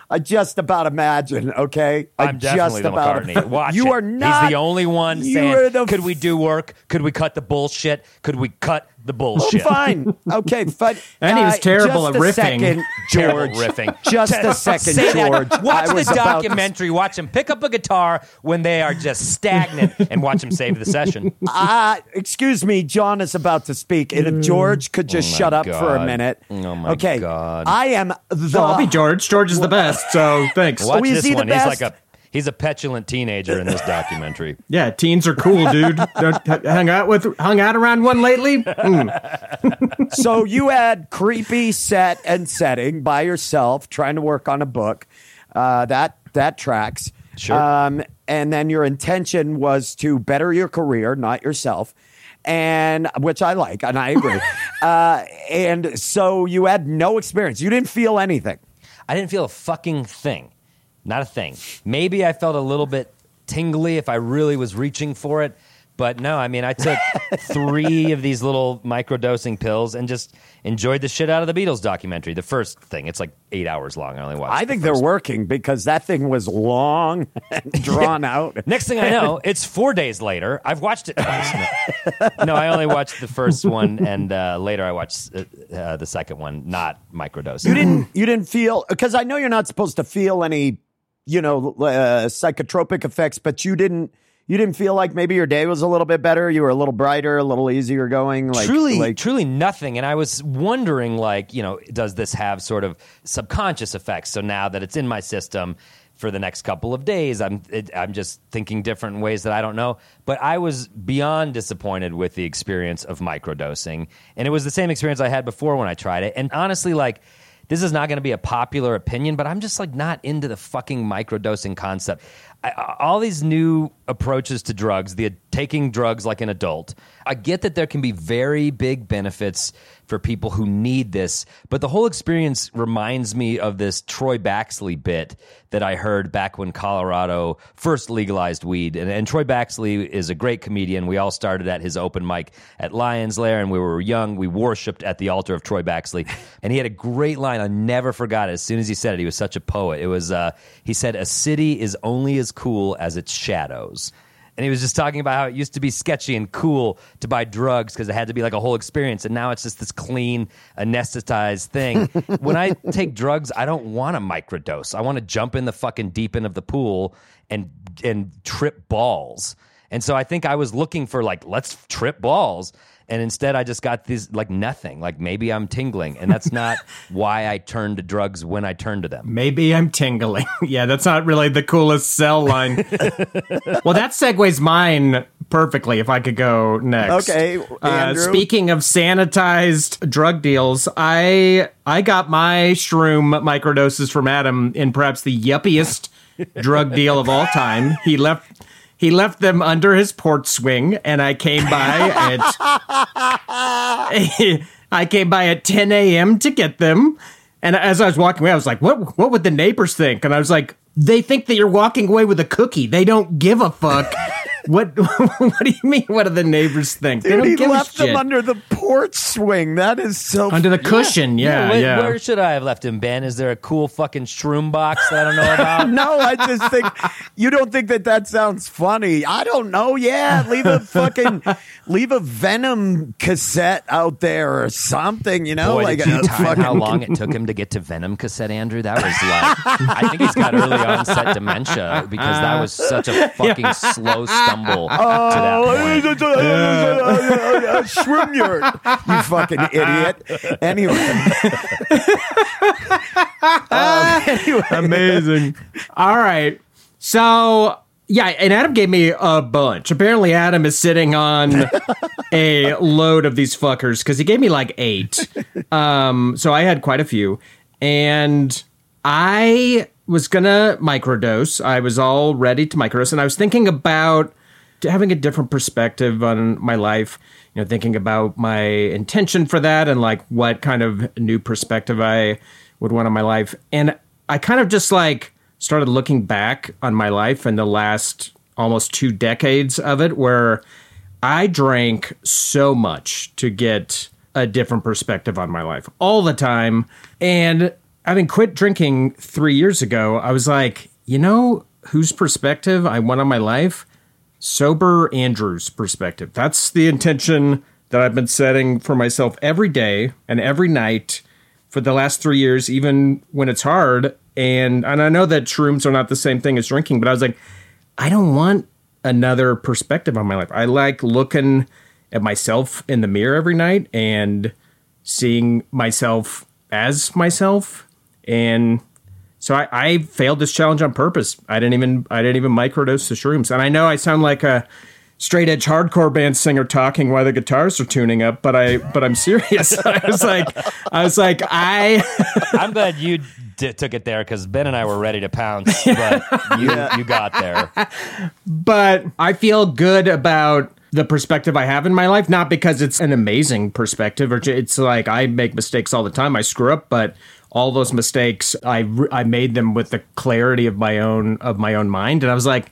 S3: I just about imagine. Okay, I
S4: I'm definitely
S3: just
S4: the
S3: about
S4: McCartney. Watch
S3: you
S4: it.
S3: are not.
S4: He's the only one saying,
S3: the
S4: "Could we do work? Could we cut the bullshit? Could we cut the bullshit?"
S3: Fine. Okay, but [laughs]
S5: And he was
S3: uh,
S5: terrible
S3: just
S5: at riffing.
S3: Second, [laughs] George.
S4: riffing.
S3: Just a second,
S4: Say that.
S3: George.
S4: Watch
S3: I
S4: the
S3: was about to-
S4: documentary. Watch him pick up a guitar when they are just stagnant, [laughs] and watch him save the session.
S3: Uh, excuse me, John is about to speak. And if George could just
S4: Oh
S3: shut up for a minute.
S4: Oh my
S3: okay.
S4: God.
S3: I am the.
S5: I'll be George. George is the best. So thanks.
S4: Watch
S3: is
S4: this
S3: he the
S4: one. He's
S3: best?
S4: like a he's a petulant teenager in this [laughs] documentary.
S5: Yeah, teens are cool, dude. [laughs] Don't- hung out with, hung out around one lately. Mm. [laughs]
S3: so you had creepy set and setting by yourself, trying to work on a book. Uh, that that tracks.
S4: Sure.
S3: Um, and then your intention was to better your career, not yourself. And which I like, and I agree. uh, and so you had no experience. You didn't feel anything.
S4: I didn't feel a fucking thing. Not a thing. Maybe I felt a little bit tingly if I really was reaching for it. But no, I mean, I took [laughs] three of these little microdosing pills and just enjoyed the shit out of the Beatles documentary. The first thing, it's like eight hours long. I only watched.
S3: I
S4: the
S3: think they're
S4: first
S3: working because that thing was long [laughs] and [laughs] drawn out.
S4: Next thing I know, it's four days later. I've watched it twice. No, No, I only watched the first one, and uh, later I watched uh, uh, the second one, not microdosing.
S3: You didn't. You didn't feel because I know you're not supposed to feel any, you know, uh, psychotropic effects, but you didn't. You didn't feel like maybe your day was a little bit better. You were a little brighter, a little easier going. Like
S4: truly,
S3: like,
S4: truly nothing. And I was wondering, like, you know, does this have sort of subconscious effects? So now that it's in my system for the next couple of days, I'm it, I'm just thinking different ways that I don't know. But I was beyond disappointed with the experience of microdosing, and it was the same experience I had before when I tried it. And honestly, like. This is not going to be a popular opinion, but I'm just like not into the fucking microdosing concept. I, all these new approaches to drugs, the taking drugs like an adult, I get that there can be very big benefits for people who need this, but the whole experience reminds me of this Troy Baxley bit that I heard back when Colorado first legalized weed. And, and Troy Baxley is a great comedian. We all started at his open mic at Lions Lair, and we were young. We worshipped at the altar of Troy Baxley, and he had a great line. I never forgot it. As soon as he said it, he was such a poet. It was uh, he said, "A city is only as cool as its shadows." And he was just talking about how it used to be sketchy and cool to buy drugs because it had to be like a whole experience. And now it's just this clean, anesthetized thing. [laughs] when I take drugs, I don't want to microdose. I want to jump in the fucking deep end of the pool and and trip balls. And so I think I was looking for like, let's trip balls. And instead, I just got these like nothing. Like maybe I'm tingling, and that's not [laughs] why I turned to drugs when I turned to them.
S5: Maybe I'm tingling. [laughs] yeah, that's not really the coolest cell line. [laughs] well, that segues mine perfectly. If I could go next.
S3: Okay,
S5: Uh, speaking of sanitized drug deals, I I got my shroom microdoses from Adam in perhaps the yuppiest drug deal of all time. He left. He left them under his porch swing, and I came by at [laughs] I came by at 10 a.m. to get them. And as I was walking away, I was like, "What? What would the neighbors think?" And I was like, "They think that you're walking away with a cookie. They don't give a fuck." [laughs] what? [laughs] what do you mean? What do the neighbors think? they
S3: Dude,
S5: don't
S3: he
S5: give
S3: left
S5: a
S3: them under the porch swing. That is so.
S5: under the cushion. Yeah,
S4: where,
S5: yeah.
S4: Where should I have left him, Ben? Is there a cool fucking shroom box that I don't know about? [laughs]
S3: no, I just think you don't think that that sounds funny. I don't know. Yeah, leave a fucking [laughs] leave a Venom cassette out there or something. You know,
S4: Boy,
S3: like
S4: did you
S3: a
S4: time
S3: fucking-
S4: how long it took him to get to Venom cassette, Andrew? That was like, I think he's got early onset dementia because that was such a fucking slow stumble to that point.
S3: Swim yurt, you fucking idiot. Anyway, um, anyway,
S5: Amazing. All right. So, yeah, and Adam gave me a bunch. Apparently, Adam is sitting on a load of these fuckers because he gave me like eight. Um, so I had quite a few. And I was going to microdose. I was all ready to microdose. And I was thinking about having a different perspective on my life. you know, thinking about my intention for that and like what kind of new perspective I would want in my life. And I kind of just like started looking back on my life in the last almost two decades of it where I drank so much to get a different perspective on my life all the time. And having quit drinking three years ago, I was like, you know, whose perspective I want on my life? Sober Andrew's perspective. That's the intention that I've been setting for myself every day and every night for the last three years, even when it's hard. And and I know that shrooms are not the same thing as drinking, but I was like, I don't want another perspective on my life. I like looking at myself in the mirror every night and seeing myself as myself. And so I, I failed this challenge on purpose. I didn't even I didn't even microdose the shrooms. And I know I sound like a straight edge hardcore band singer talking while the guitars are tuning up, but I but I'm serious. [laughs] I was like I was like I [laughs]
S4: I'm glad you d- took it there because Ben and I were ready to pounce, [laughs] but you you got there.
S5: but I feel good about the perspective I have in my life, not because it's an amazing perspective or j- it's like I make mistakes all the time. I screw up, but all those mistakes, I, I made them with the clarity of my own, of my own mind. And I was like,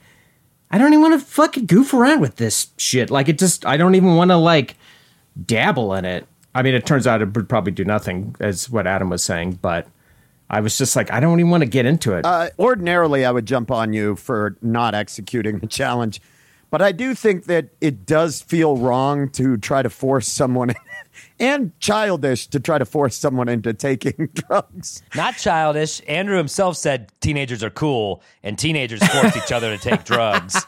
S5: I don't even want to fucking goof around with this shit. Like it just, I don't even want to like dabble in it. I mean, it turns out it would probably do nothing as what Adam was saying, but I was just like, I don't even want to get into it.
S3: Uh, ordinarily, I would jump on you for not executing the challenge, but I do think that it does feel wrong to try to force someone [laughs] and childish to try to force someone into taking [laughs] drugs.
S4: Not childish. Andrew himself said teenagers are cool, and teenagers force each other to take drugs.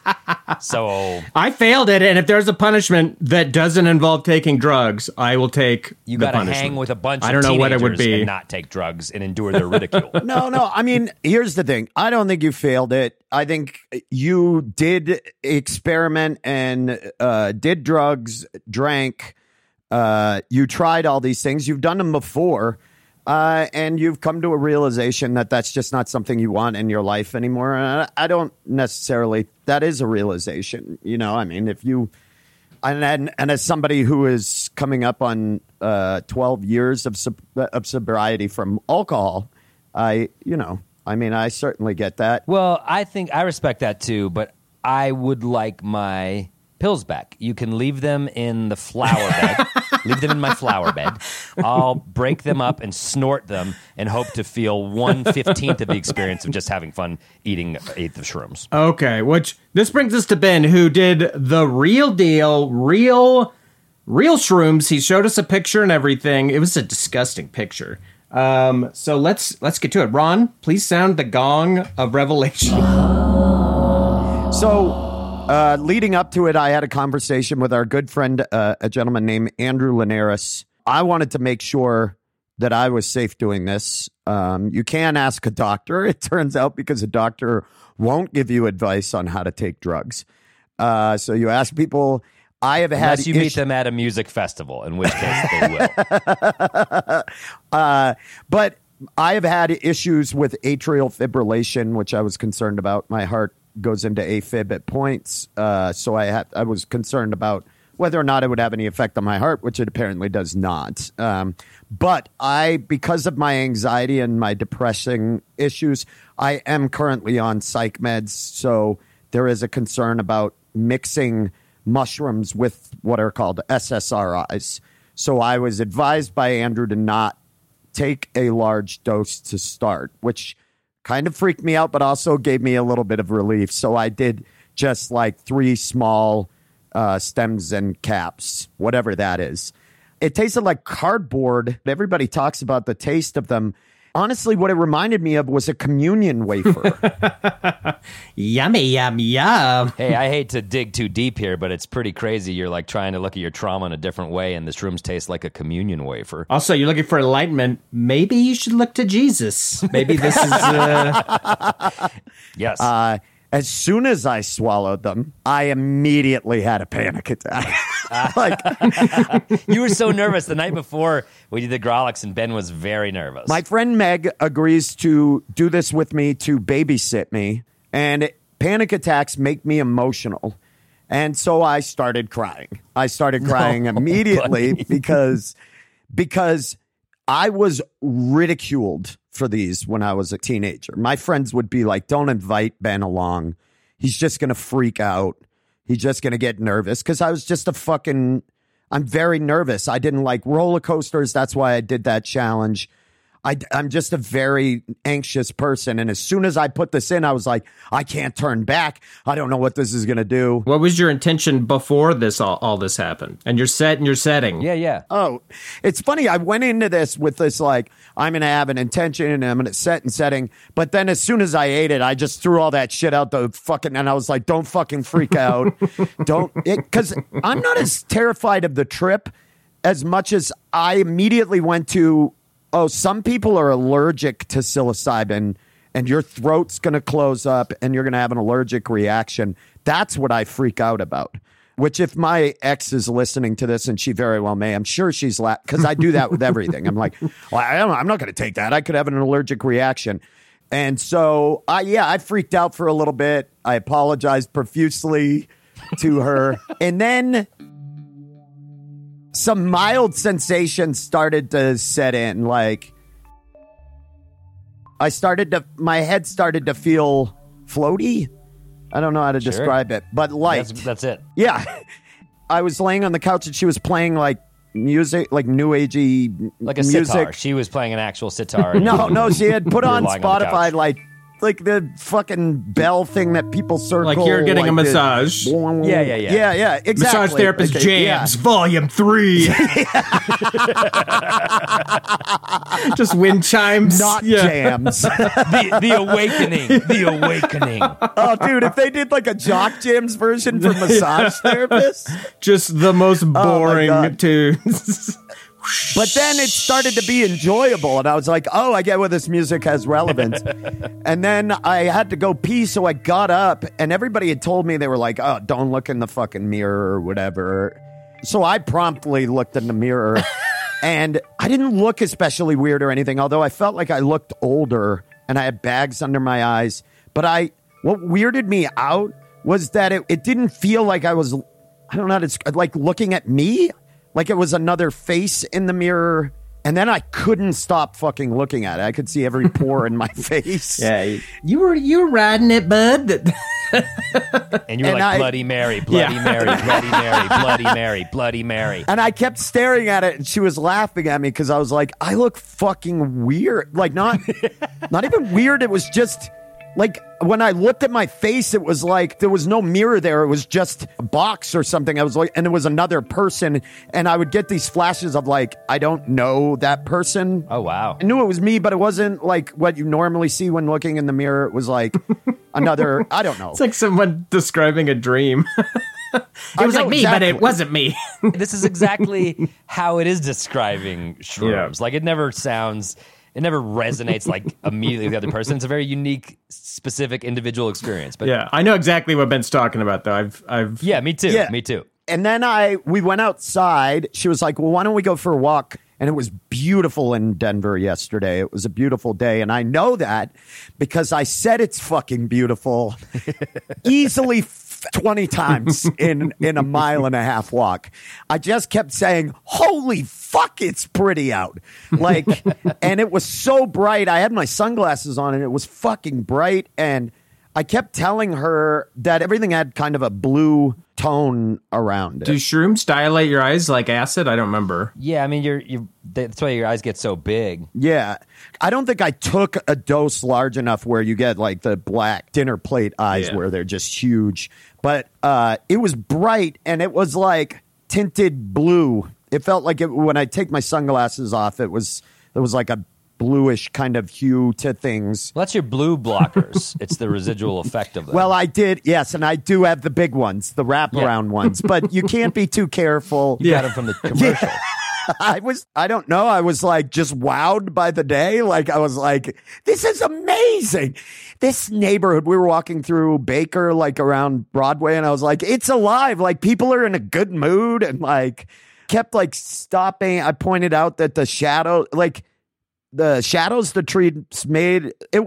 S4: So
S5: I failed it, and if there's a punishment that doesn't involve taking drugs, I will take.
S4: you
S5: the
S4: got to
S5: punishment.
S4: hang with a bunch
S5: I don't know what
S4: teenagers
S5: it would be.
S4: and not take drugs and endure their ridicule. [laughs]
S3: No, no. I mean, here's the thing. I don't think you failed it. I think you did experiment and uh, did drugs, drank. Uh, you tried all these things. You've done them before. Uh, and you've come to a realization that that's just not something you want in your life anymore. And I, I don't necessarily, that is a realization. You know, I mean, if you, and, and, and as somebody who is coming up on uh, 12 years of, sob- of sobriety from alcohol, I, you know, I mean, I certainly get that.
S4: Well, I think I respect that too, but I would like my pills back. You can leave them in the flower [laughs] bed. Leave them in my flower bed. I'll break them up and snort them and hope to feel one fifteenth of the experience of just having fun eating eighth of shrooms.
S5: Okay, which this brings us to Ben, who did the real deal, real, real shrooms. He showed us a picture and everything. It was a disgusting picture. Um, so let's let's get to it. Ron, please sound the gong of revelation. [gasps]
S3: So, uh, leading up to it, I had a conversation with our good friend, uh, a gentleman named Andrew Linares. I wanted to make sure that I was safe doing this. Um, you can ask a doctor, [laughs] it turns out, because a doctor won't give you advice on how to take drugs. Uh, so you ask people. I have had
S4: Unless you meet
S3: issues-
S4: them at a music festival, in which case they [laughs] will.
S3: Uh, but I have had issues with atrial fibrillation, which I was concerned about. My heart goes into AFib at points, uh, so I had I was concerned about whether or not it would have any effect on my heart, which it apparently does not. Um, but I, because of my anxiety and my depressing issues, I am currently on psych meds, so there is a concern about mixing mushrooms with what are called SSRIs. So I was advised by Andrew to not take a large dose to start, which kind of freaked me out, but also gave me a little bit of relief. So I did just like three small uh, stems and caps, whatever that is. It tasted like cardboard. Everybody talks about the taste of them. Honestly, what it reminded me of was a communion wafer. [laughs]
S5: Yummy, yum, yum.
S4: hey, I hate to dig too deep here, but it's pretty crazy. You're like trying to look at your trauma in a different way, and this shrooms tastes like a communion wafer.
S5: Also, you're looking for enlightenment. Maybe you should look to Jesus. Maybe this is. Uh, [laughs]
S4: Yes.
S3: uh, as soon as I swallowed them, I immediately had a panic attack. [laughs] [laughs] like
S4: you were so nervous the night before we did the Grawlix, and Ben was very nervous.
S3: My friend Meg agrees to do this with me to babysit me, and panic attacks make me emotional. And so I started crying. I started crying [laughs] immediately because because I was ridiculed for these when I was a teenager. My friends would be like, "Don't invite Ben along. He's just going to freak out. He's just going to get nervous because I was just a fucking I'm very nervous. I didn't like roller coasters. That's why I did that challenge. I, am just a very anxious person. And as soon as I put this in, I was like, I can't turn back. I don't know what this is going to do.
S5: What was your intention before this all, all this happened? And you're set in your setting.
S4: Yeah, yeah.
S3: Oh, it's funny. I went into this with this like, I'm going to have an intention and I'm going to set and setting. But then as soon as I ate it, I just threw all that shit out the fucking, and I was like, don't fucking freak out. [laughs] don't, because I'm not as terrified of the trip as much as I immediately went to, oh, some people are allergic to psilocybin and your throat's going to close up and you're going to have an allergic reaction. That's what I freak out about. Which, if my ex is listening to this, and she very well may, I'm sure she's la because I do that with everything. I'm like, well, I don't, I'm not going to take that. I could have an allergic reaction. And so, I yeah, I freaked out for a little bit. I apologized profusely to her, and then some mild sensations started to set in. Like, I started to, my head started to feel floaty. I don't know how to
S4: Sure.
S3: describe it, but light.
S4: That's, that's it.
S3: yeah. [laughs] I was laying on the couch and she was playing like music, like new agey
S4: Like a
S3: music.
S4: sitar. She was playing an actual sitar. [laughs]
S3: No, no, she had put on
S4: lying on
S3: Spotify like like the fucking bell thing that people circle.
S5: Like you're getting a
S3: like the-
S5: massage.
S4: Yeah, yeah, yeah.
S3: Yeah, yeah, exactly.
S5: Massage Therapist
S3: Okay, yeah.
S5: Jams, Volume 3. [laughs] [laughs] Just wind chimes.
S3: Not
S5: Yeah.
S3: jams. [laughs]
S4: the, the awakening. The awakening.
S3: oh, dude, if they did like a jock jams version for massage therapists.
S5: Just the most oh boring
S3: God.
S5: tunes.
S3: But then it started to be enjoyable, and I was like, "Oh, I get where this music has relevance." [laughs] and then I had to go pee, so I got up, and everybody had told me they were like, "Oh, don't look in the fucking mirror or whatever." So I promptly looked in the mirror, [laughs] and I didn't look especially weird or anything, although I felt like I looked older and I had bags under my eyes. But I, what weirded me out was that it, it didn't feel like I was, I don't know how to, like looking at me like it was another face in the mirror. And then I couldn't stop fucking looking at it. I could see every [laughs] pore in my face.
S5: yeah. You were you were riding it, bud. [laughs]
S4: And you were
S3: And
S4: like,
S3: I-
S4: Bloody Mary, [laughs] Bloody
S5: Yeah.
S4: Mary, Bloody Mary, Bloody Mary, Bloody Mary.
S3: And I kept staring at it, and she was laughing at me because I was like, "I look fucking weird." Like not, not even weird. It was just like when I looked at my face, it was like there was no mirror there. It was just a box or something. I was like, and it was another person, and I would get these flashes of like, I don't know that person.
S4: Oh, wow.
S3: I knew it was me, but it wasn't like what you normally see when looking in the mirror. It was like [laughs] another. I don't know.
S5: It's like someone describing a dream. [laughs] it was like me, but it wasn't me.
S4: this is exactly [laughs] how it is describing shrooms.
S5: Yeah.
S4: Like it never sounds, it never resonates like [laughs] immediately with the other person. It's a very unique, specific, individual experience. But
S5: yeah, I know exactly what Ben's talking about, though. I've I've
S4: yeah, me too.
S3: Yeah.
S4: Me too.
S3: and then I we went outside. She was like, "Well, why don't we go for a walk?" And it was beautiful in Denver yesterday. It was a beautiful day, and I know that because I said it's fucking beautiful [laughs] easily f- 20 times in in a mile and a half walk. I just kept saying, "Holy fuck, it's pretty out." Like and it was so bright. I had my sunglasses on and it was fucking bright and I kept telling her that everything had kind of a blue tone around it.
S5: do shrooms dilate your eyes like acid? I don't remember.
S4: Yeah, I mean, you're you. That's why your eyes get so big.
S3: yeah. I don't think I took a dose large enough where you get like the black dinner plate eyes
S5: Yeah.
S3: where they're just huge. But uh, it was bright and it was like tinted blue. It felt like it, when I take my sunglasses off, it was there was like a bluish kind of hue to things.
S4: Well, that's your blue blockers. [laughs] it's the residual effect of them.
S3: Well, I did, yes, and I do have the big ones, the wraparound ones, but you can't be too careful.
S4: you got them from the commercial. [laughs]
S3: I was, I don't know. I was like just wowed by the day. Like I was like, this is amazing. This neighborhood, we were walking through Baker, like around Broadway, and I was like, it's alive. Like people are in a good mood and like kept like stopping. I pointed out that the shadow, like the shadows the trees made, it,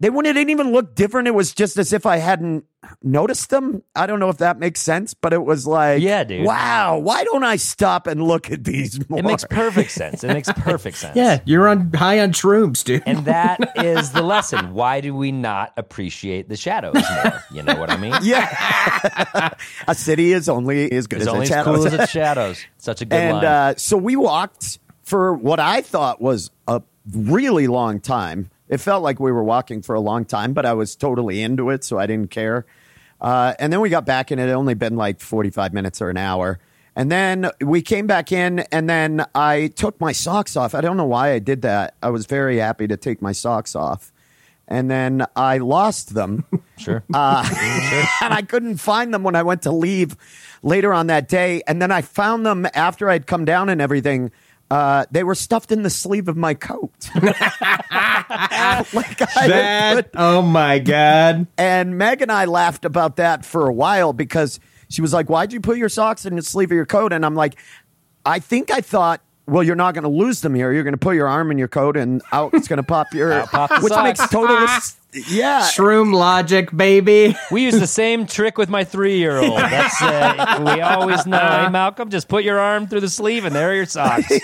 S3: they wouldn't even look different. It was just as if I hadn't noticed them. I don't know if that makes sense, but it was like,
S4: Yeah, dude.
S3: Wow, why don't I stop and look at these more?
S4: It makes perfect sense. It makes [laughs] perfect sense.
S5: Yeah, you're on high on shrooms, dude.
S4: And that [laughs] is the lesson. Why do we not appreciate the shadows more? You know what I mean? [laughs]
S3: yeah, a city is only as good
S4: It's
S3: as
S4: only
S3: its
S4: as
S3: shadows.
S4: cool as its shadows. Such a good
S3: and
S4: line.
S3: uh, so we walked for what I thought was a really long time. It felt like we were walking for a long time, but I was totally into it, so I didn't care. Uh, and then we got back, and it had only been like 45 minutes or an hour. And then we came back in, and then I took my socks off. I don't know why I did that. I was very happy to take my socks off. And then I lost them. [laughs]
S4: sure.
S3: Uh, [laughs] and I couldn't find them when I went to leave later on that day. And then I found them after I'd come down and everything. Uh, they were stuffed in the sleeve of my coat. [laughs] like I
S5: that,
S3: put-
S5: oh my god.
S3: and Meg and I laughed about that for a while because she was like, "Why'd you put your socks in the sleeve of your coat?" And I'm like, "I think I thought." Well, you're not going to lose them here. You're going to put your arm in your coat, and out it's going to pop your,
S4: pop the
S3: which
S4: socks.
S3: makes total, s- yeah.
S5: Shroom logic, baby.
S4: We use the same trick with my three-year-old. That's uh, we always know. Hey, Malcolm, just put your arm through the sleeve, and there are your socks. [laughs]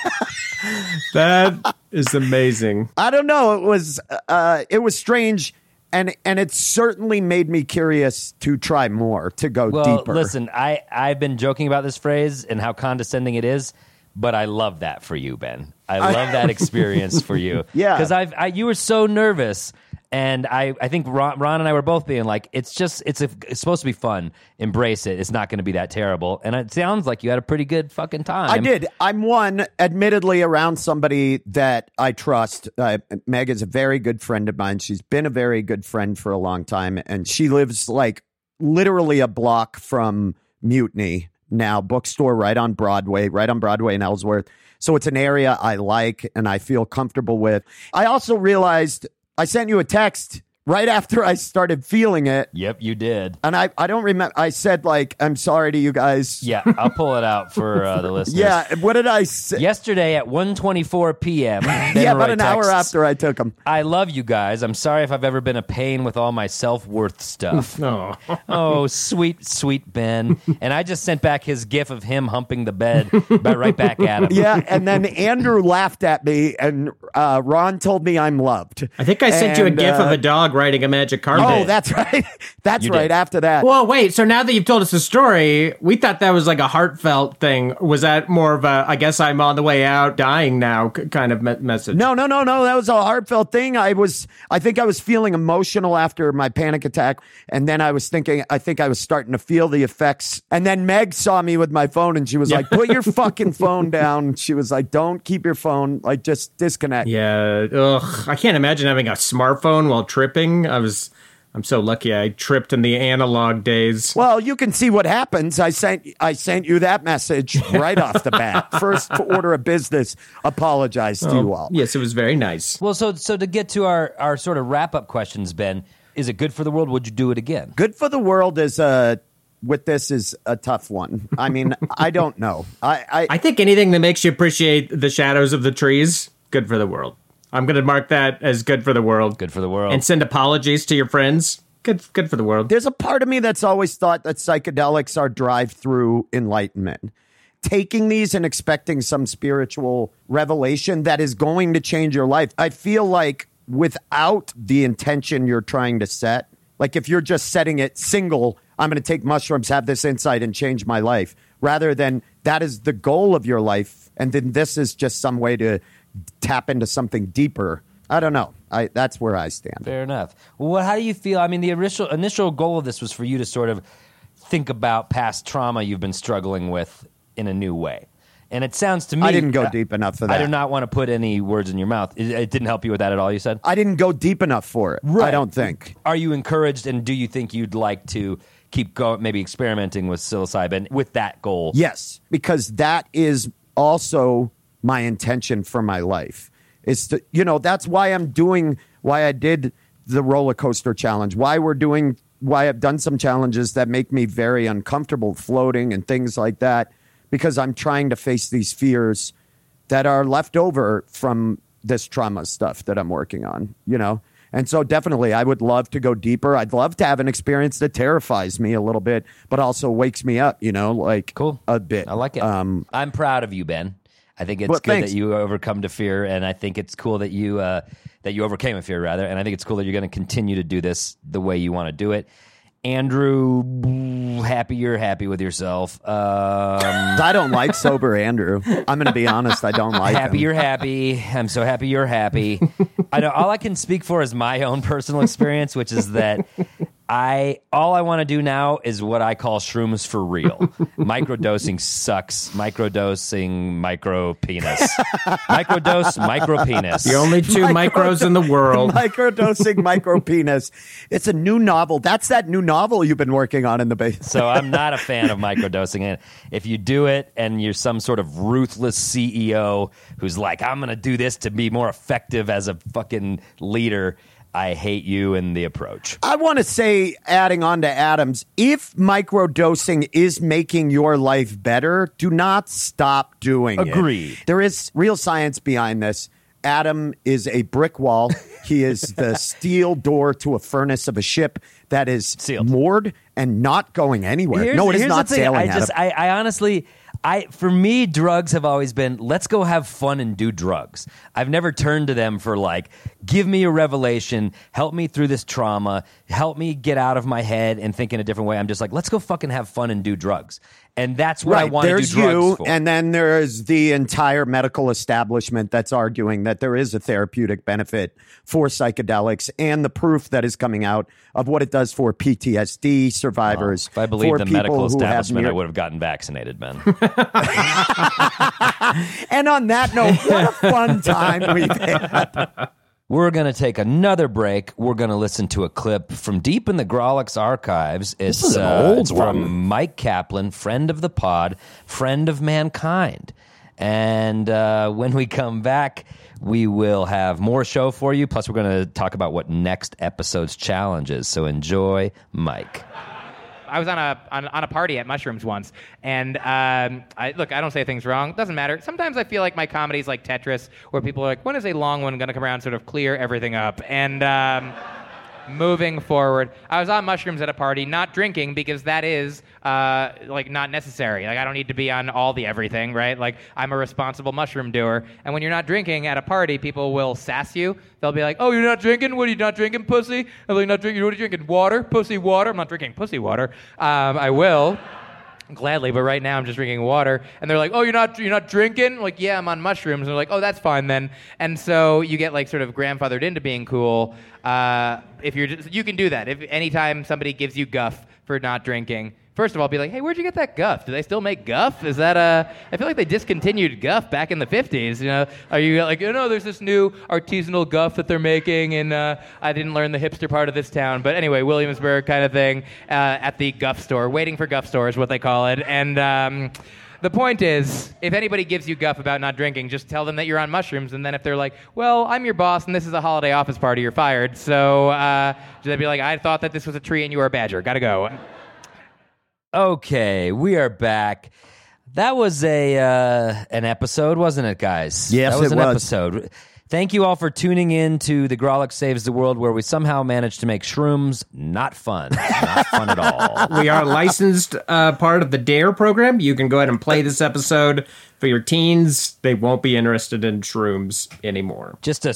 S5: That is amazing.
S3: I don't know. It was uh, it was strange, and and it certainly made me curious to try more, to go
S4: Well,
S3: deeper.
S4: listen, I I've been joking about this phrase and how condescending it is, but I love that for you, Ben. I love that experience for you. [laughs]
S3: Yeah.
S4: because I've I, you were so nervous. And I, I think Ron, Ron and I were both being like, it's just, it's, a, it's supposed to be fun. Embrace it. It's not going to be that terrible. And it sounds like you had a pretty good fucking time.
S3: I did. I'm one, admittedly, around somebody that I trust. Uh, Meg is a very good friend of mine. She's been a very good friend for a long time, and she lives like literally a block from Mutiny now, bookstore right on Broadway, right on Broadway in Ellsworth. So it's an area I like and I feel comfortable with. I also realized I sent you a text right after I started feeling it.
S4: Yep, you did.
S3: And I, I don't remember. I said, like, I'm sorry to you guys.
S4: Yeah, I'll pull it out for uh, the [laughs] listeners.
S3: Yeah. What did I say?
S4: Yesterday at 1:24 p.m. [laughs]
S3: Yeah, about
S4: Roy
S3: an hour after I took them.
S4: I love you guys. I'm sorry if I've ever been a pain with all my self worth stuff. [laughs]
S5: No.
S4: oh, sweet, sweet Ben. And I just sent back his gif of him humping the bed, but right back at him.
S3: Yeah, and then Andrew laughed at me, and uh, Ron told me I'm loved.
S5: I think I sent you a
S3: And,
S5: gif of
S3: uh,
S5: a dog riding a magic carpet.
S3: Oh, that's [laughs] right. That's
S4: You
S3: right.
S4: did.
S3: After that,
S5: Well, wait. So now that you've told us the story, we thought that was like a heartfelt thing. Was that more of a, I guess I'm on the way out, dying now kind of me- message?
S3: no, no, no, no. That was a heartfelt thing. I was, I think I was feeling emotional after my panic attack, and then I was thinking, I think I was starting to feel the effects. And then Meg saw me with my phone, and she was like, "Put your [laughs] fucking phone down." She was like, "Don't keep your phone. Like, just disconnect."
S5: Yeah. Ugh. I can't imagine having a smartphone while tripping. I was, I'm so lucky I tripped in the analog days.
S3: Well, you can see what happens. I sent I sent you that message right off the bat. [laughs] First order of business, apologize to you oh, all.
S5: Yes, it was very nice.
S4: Well, so so to get to our our sort of wrap up questions, Ben, is it good for the world? Would you do it again?
S3: Good for the world is a with this is a tough one. I mean, I don't know. I, I,
S5: I think anything that makes you appreciate the shadows of the trees, good for the world. I'm going to mark that as good for the world.
S4: Good for the world.
S5: And send apologies to your friends. Good, good for the world.
S3: there's a part of me that's always thought that psychedelics are drive-through enlightenment. Taking these and expecting some spiritual revelation that is going to change your life. I feel like without the intention you're trying to set, like if you're just setting it single, I'm going to take mushrooms, have this insight, and change my life, rather than that is the goal of your life, and then this is just some way to tap into something deeper. I don't know. I that's where I stand.
S4: Fair enough. Well, how do you feel? I mean, the initial initial goal of this was for you to sort of think about past trauma you've been struggling with in a new way. And it sounds to me
S3: I didn't go deep enough for that.
S4: I do not want to put any words in your mouth. It, it didn't help you with that at all. You said.
S3: I didn't go deep enough for it. I don't think.
S4: Are you encouraged, and do you think you'd like to keep going, maybe experimenting with psilocybin with that goal?
S3: Yes, because that is also my intention for my life. Is to you know that's why I'm doing why I did the roller coaster challenge. Why we're doing why I've done some challenges that make me very uncomfortable floating and things like that because I'm trying to face these fears that are left over from this trauma stuff that I'm working on, you know. And so, definitely, I would love to go deeper. I'd love to have an experience that terrifies me a little bit, but also wakes me up. You know, like
S4: Cool.
S3: a bit.
S4: I like it.
S3: Um,
S4: I'm proud of you, Ben. I think it's
S3: Well,
S4: good
S3: thanks.
S4: that you overcome the fear, and I think it's cool that you uh, that you overcame a fear rather, and I think it's cool that you're going to continue to do this the way you want to do it. Andrew, happy you're happy with yourself. Um, [laughs]
S3: I don't like sober Andrew. I'm going to be honest. I don't like
S4: happy
S3: him.
S4: you're happy. I'm so happy you're happy. I know all I can speak for is my own personal experience, which is that I all I want to do now is what I call shrooms for real. [laughs] Microdosing sucks. Microdosing micro penis. Microdose micro penis.
S5: The only two micros in the world. [laughs]
S3: Microdosing micro penis. It's a new novel. That's that new novel you've been working on in the base.
S4: So I'm [laughs] not a fan of microdosing. And if you do it and you're some sort of ruthless CEO who's like, I'm going to do this to be more effective as a fucking leader, I hate you and the approach.
S3: I want to say, adding on to Adams, if microdosing is making your life better, do not stop doing it.
S4: Agreed.
S3: There is real science behind this. Adam is a brick wall. he is the [laughs] steel door to a furnace of a ship that is
S4: Sealed.
S3: moored and not going anywhere.
S4: Here's-
S3: no, it is not sailing.
S4: I just, I, I honestly, I for me, drugs have always been let's go have fun and do drugs. I've never turned to them for like, give me a revelation, help me through this trauma, help me get out of my head and think in a different way. I'm just like, let's go fucking have fun and do drugs, and that's what I want to do
S3: There's
S4: drugs
S3: you,
S4: for.
S3: and then there's the entire medical establishment that's arguing that there is a therapeutic benefit for psychedelics, and the proof that is coming out of what it does for PTSD survivors.
S4: if I believed the medical establishment,
S3: near-
S4: I would have gotten vaccinated, man. [laughs]
S3: And on that note, what a fun time we've had.
S4: We're going to take another break. We're going to listen to a clip from deep in the Grawlix archives. It's,
S3: is an
S4: uh,
S3: old
S4: it's from. Myq Kaplan, friend of the pod, friend of mankind. And uh, when we come back, we will have more show for you. Plus, we're going to talk about what next episode's challenge is. So enjoy, Myq.
S6: I was on a on, on a party at Mushrooms once, and um, I, look, I don't say things wrong. Doesn't matter. Sometimes I feel like my comedy's like Tetris, where people are like, "When is a long one going to come around, sort of clear everything up?" And um, [laughs] moving forward, I was on mushrooms at a party, not drinking because that is uh, like not necessary. Like I don't need to be on all the everything, right? Like I'm a responsible mushroom doer, and when you're not drinking at a party, people will sass you. They'll be like, "Oh, you're not drinking? What are you not drinking, pussy?" I'm like, "Not drinking. What are you drinking? Water, pussy, water." I'm not drinking pussy water. Um, I will. Gladly, but right now I'm just drinking water, and they're like, "Oh, you're not you're not drinking?" Like, "Yeah, I'm on mushrooms." And they're like, "Oh, that's fine then." And so you get like sort of grandfathered into being cool. Uh, if you're just, you can do that. If anytime somebody gives you guff for not drinking, first of all, be like, "Hey, where'd you get that guff? Do they still make guff? Is that a? I feel like they discontinued guff back in the '50s. You know, are you like, "Oh no, there's this new artisanal guff that they're making," and uh, I didn't learn the hipster part of this town, but anyway, Williamsburg kind of thing uh, at the guff store, waiting for guff store is what they call it, and. Um, the point is, if anybody gives you guff about not drinking, just tell them that you're on mushrooms, and then if they're like, "Well, I'm your boss, and this is a holiday office party, you're fired," so uh, they'd be like, "I thought that this was a tree, and you were a badger. Gotta go."
S4: Okay, we are back. That was a uh, an episode, wasn't it, guys?
S3: Yes,
S4: that was
S3: it
S4: an
S3: was.
S4: episode. Thank you all for tuning in to the Grawlix Saves the World, where we somehow managed to make shrooms not fun, not fun at all. [laughs]
S5: We are licensed uh, part of the DARE program. You can go ahead and play this episode for your teens. They won't be interested in shrooms anymore.
S4: Just a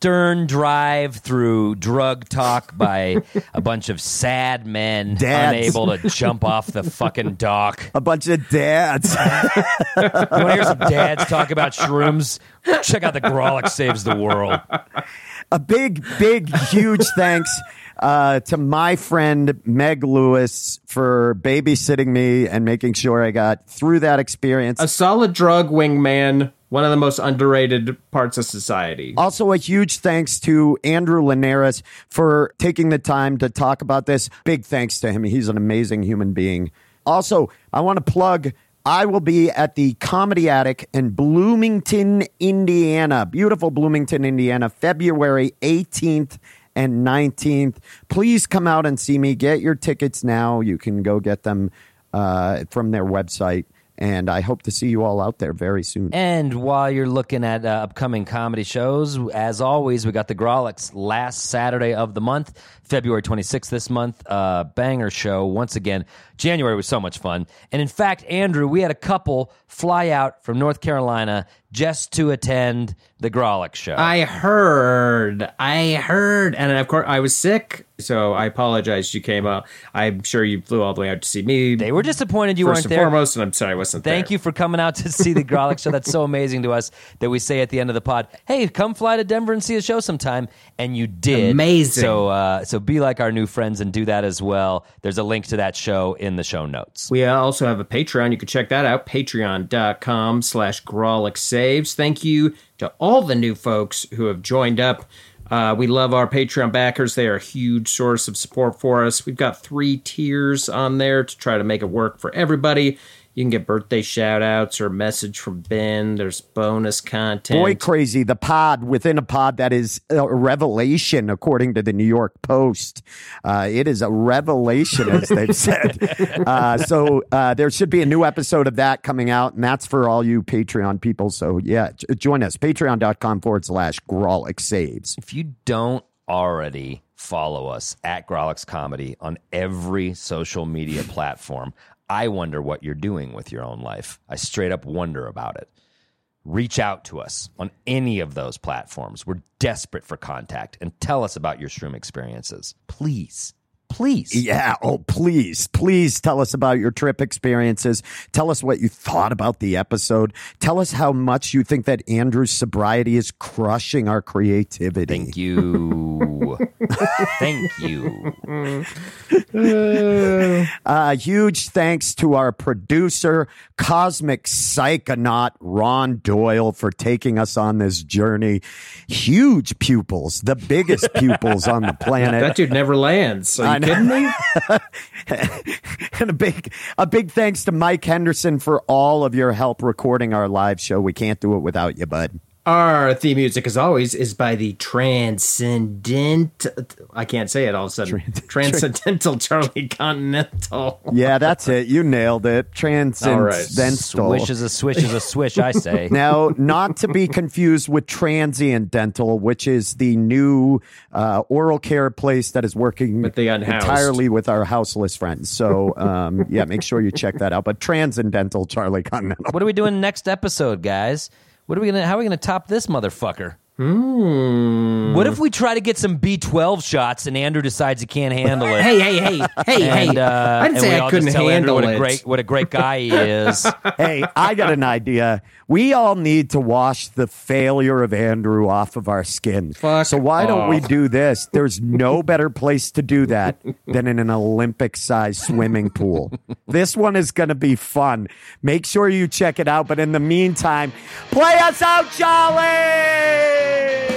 S4: stern drive through drug talk by a bunch of sad men
S3: Dads.
S4: unable to jump off the fucking dock.
S3: A bunch of dads. [laughs]
S4: You want to hear some dads talk about shrooms? Check out the Grawlix Saves the World.
S3: a big, big, huge thanks uh, to my friend Meg Lewis for babysitting me and making sure I got through that experience.
S5: A solid drug wingman, one of the most underrated parts of society.
S3: Also, a huge thanks to Andrew Linares for taking the time to talk about this. Big thanks to him. He's an amazing human being. Also, I want to plug I will be at the Comedy Attic in Bloomington, Indiana. Beautiful Bloomington, Indiana, February 18th and 19th. Please come out and see me. Get your tickets now. You can go get them uh, from their website. And I hope to see you all out there very soon.
S4: And while you're looking at uh, upcoming comedy shows, as always, we got the Grawlix last Saturday of the month, February 26th this month. Uh, banger show. Once again, January was so much fun. And in fact, Andrew, we had a couple fly out from North Carolina just to attend the Grawlix show.
S5: I heard. I heard. And of course, I was sick. So I apologize. You came out. I'm sure you flew all the way out to see me.
S4: they were disappointed you
S5: first
S4: weren't
S5: and
S4: there.
S5: foremost, and I'm sorry I wasn't there.
S4: Thank you for coming out to see the Grawlix show. That's so amazing to us that we say at the end of the pod, "Hey, come fly to Denver and see a show sometime," and you did.
S5: Amazing.
S4: So, uh, so be like our new friends and do that as well. There's a link to that show in the show notes.
S5: We also have a Patreon. You can check that out. Patreon.com slash Grawlix Saves. Thank you to all the new folks who have joined up. Uh, we love our Patreon backers. They are a huge source of support for us. We've got three tiers on there to try to make it work for everybody. You can get birthday shout outs or a message from Ben. There's bonus content.
S3: Boy, crazy. The pod within a pod that is a revelation, according to the New York Post. Uh, it is a revelation, as they've [laughs] said. Uh, so uh, there should be a new episode of that coming out, and that's for all you Patreon people. So yeah, j- join us. Patreon.com forward slash Grawlix Saves.
S4: If you don't already follow us at Grawlix Comedy on every social media platform, I wonder what you're doing with your own life. I straight up wonder about it. Reach out to us on any of those platforms. We're desperate for contact and tell us about your shroom experiences. Please. Please.
S3: Yeah. Oh, please, please tell us about your trip experiences. Tell us what you thought about the episode. Tell us how much you think that Andrew's sobriety is crushing our creativity.
S4: Thank you. [laughs] Thank you.
S3: Uh, huge thanks to our producer, Cosmic Psychonaut Ron Doyle, for taking us on this journey. Huge pupils, the biggest [laughs] pupils on the planet.
S5: That dude never lands. Are you kidding me?
S3: and a big a big thanks to Mike Henderson for all of your help recording our live show. We can't do it without you, bud.
S5: Our theme music, as always, is by the Transcendent. I can't say it all of a sudden. Transcendental [laughs] Charlie Continental.
S3: Yeah, that's it. You nailed it. Transcendental.
S4: Swish is a swish is a swish, I say. [laughs]
S3: Now, not to be confused with Transient Dental, which is the new uh, oral care place that is working
S5: With the unhoused.
S3: entirely with our houseless friends. So, um, yeah, make sure you check that out. But Transcendental, Charlie Continental.
S4: What are we doing next episode, guys? What are we gonna? How are we gonna top this motherfucker?
S5: Hmm.
S4: What if we try to get some B twelve shots and Andrew decides he can't handle it?
S5: Hey, hey, hey, hey,
S4: and,
S5: hey.
S4: uh,
S5: I didn't say I couldn't
S4: just tell Andrew
S5: handle
S4: what a
S5: it.
S4: great what a great guy he is. [laughs]
S3: hey, I got an idea. We all need to wash the failure of Andrew off of our skin.
S5: Fuck
S3: so why don't we do this? There's no better place to do that than in an Olympic-sized swimming pool. This one is going to be fun. Make sure you check it out. But in the meantime, play us out, Charlie. Yay!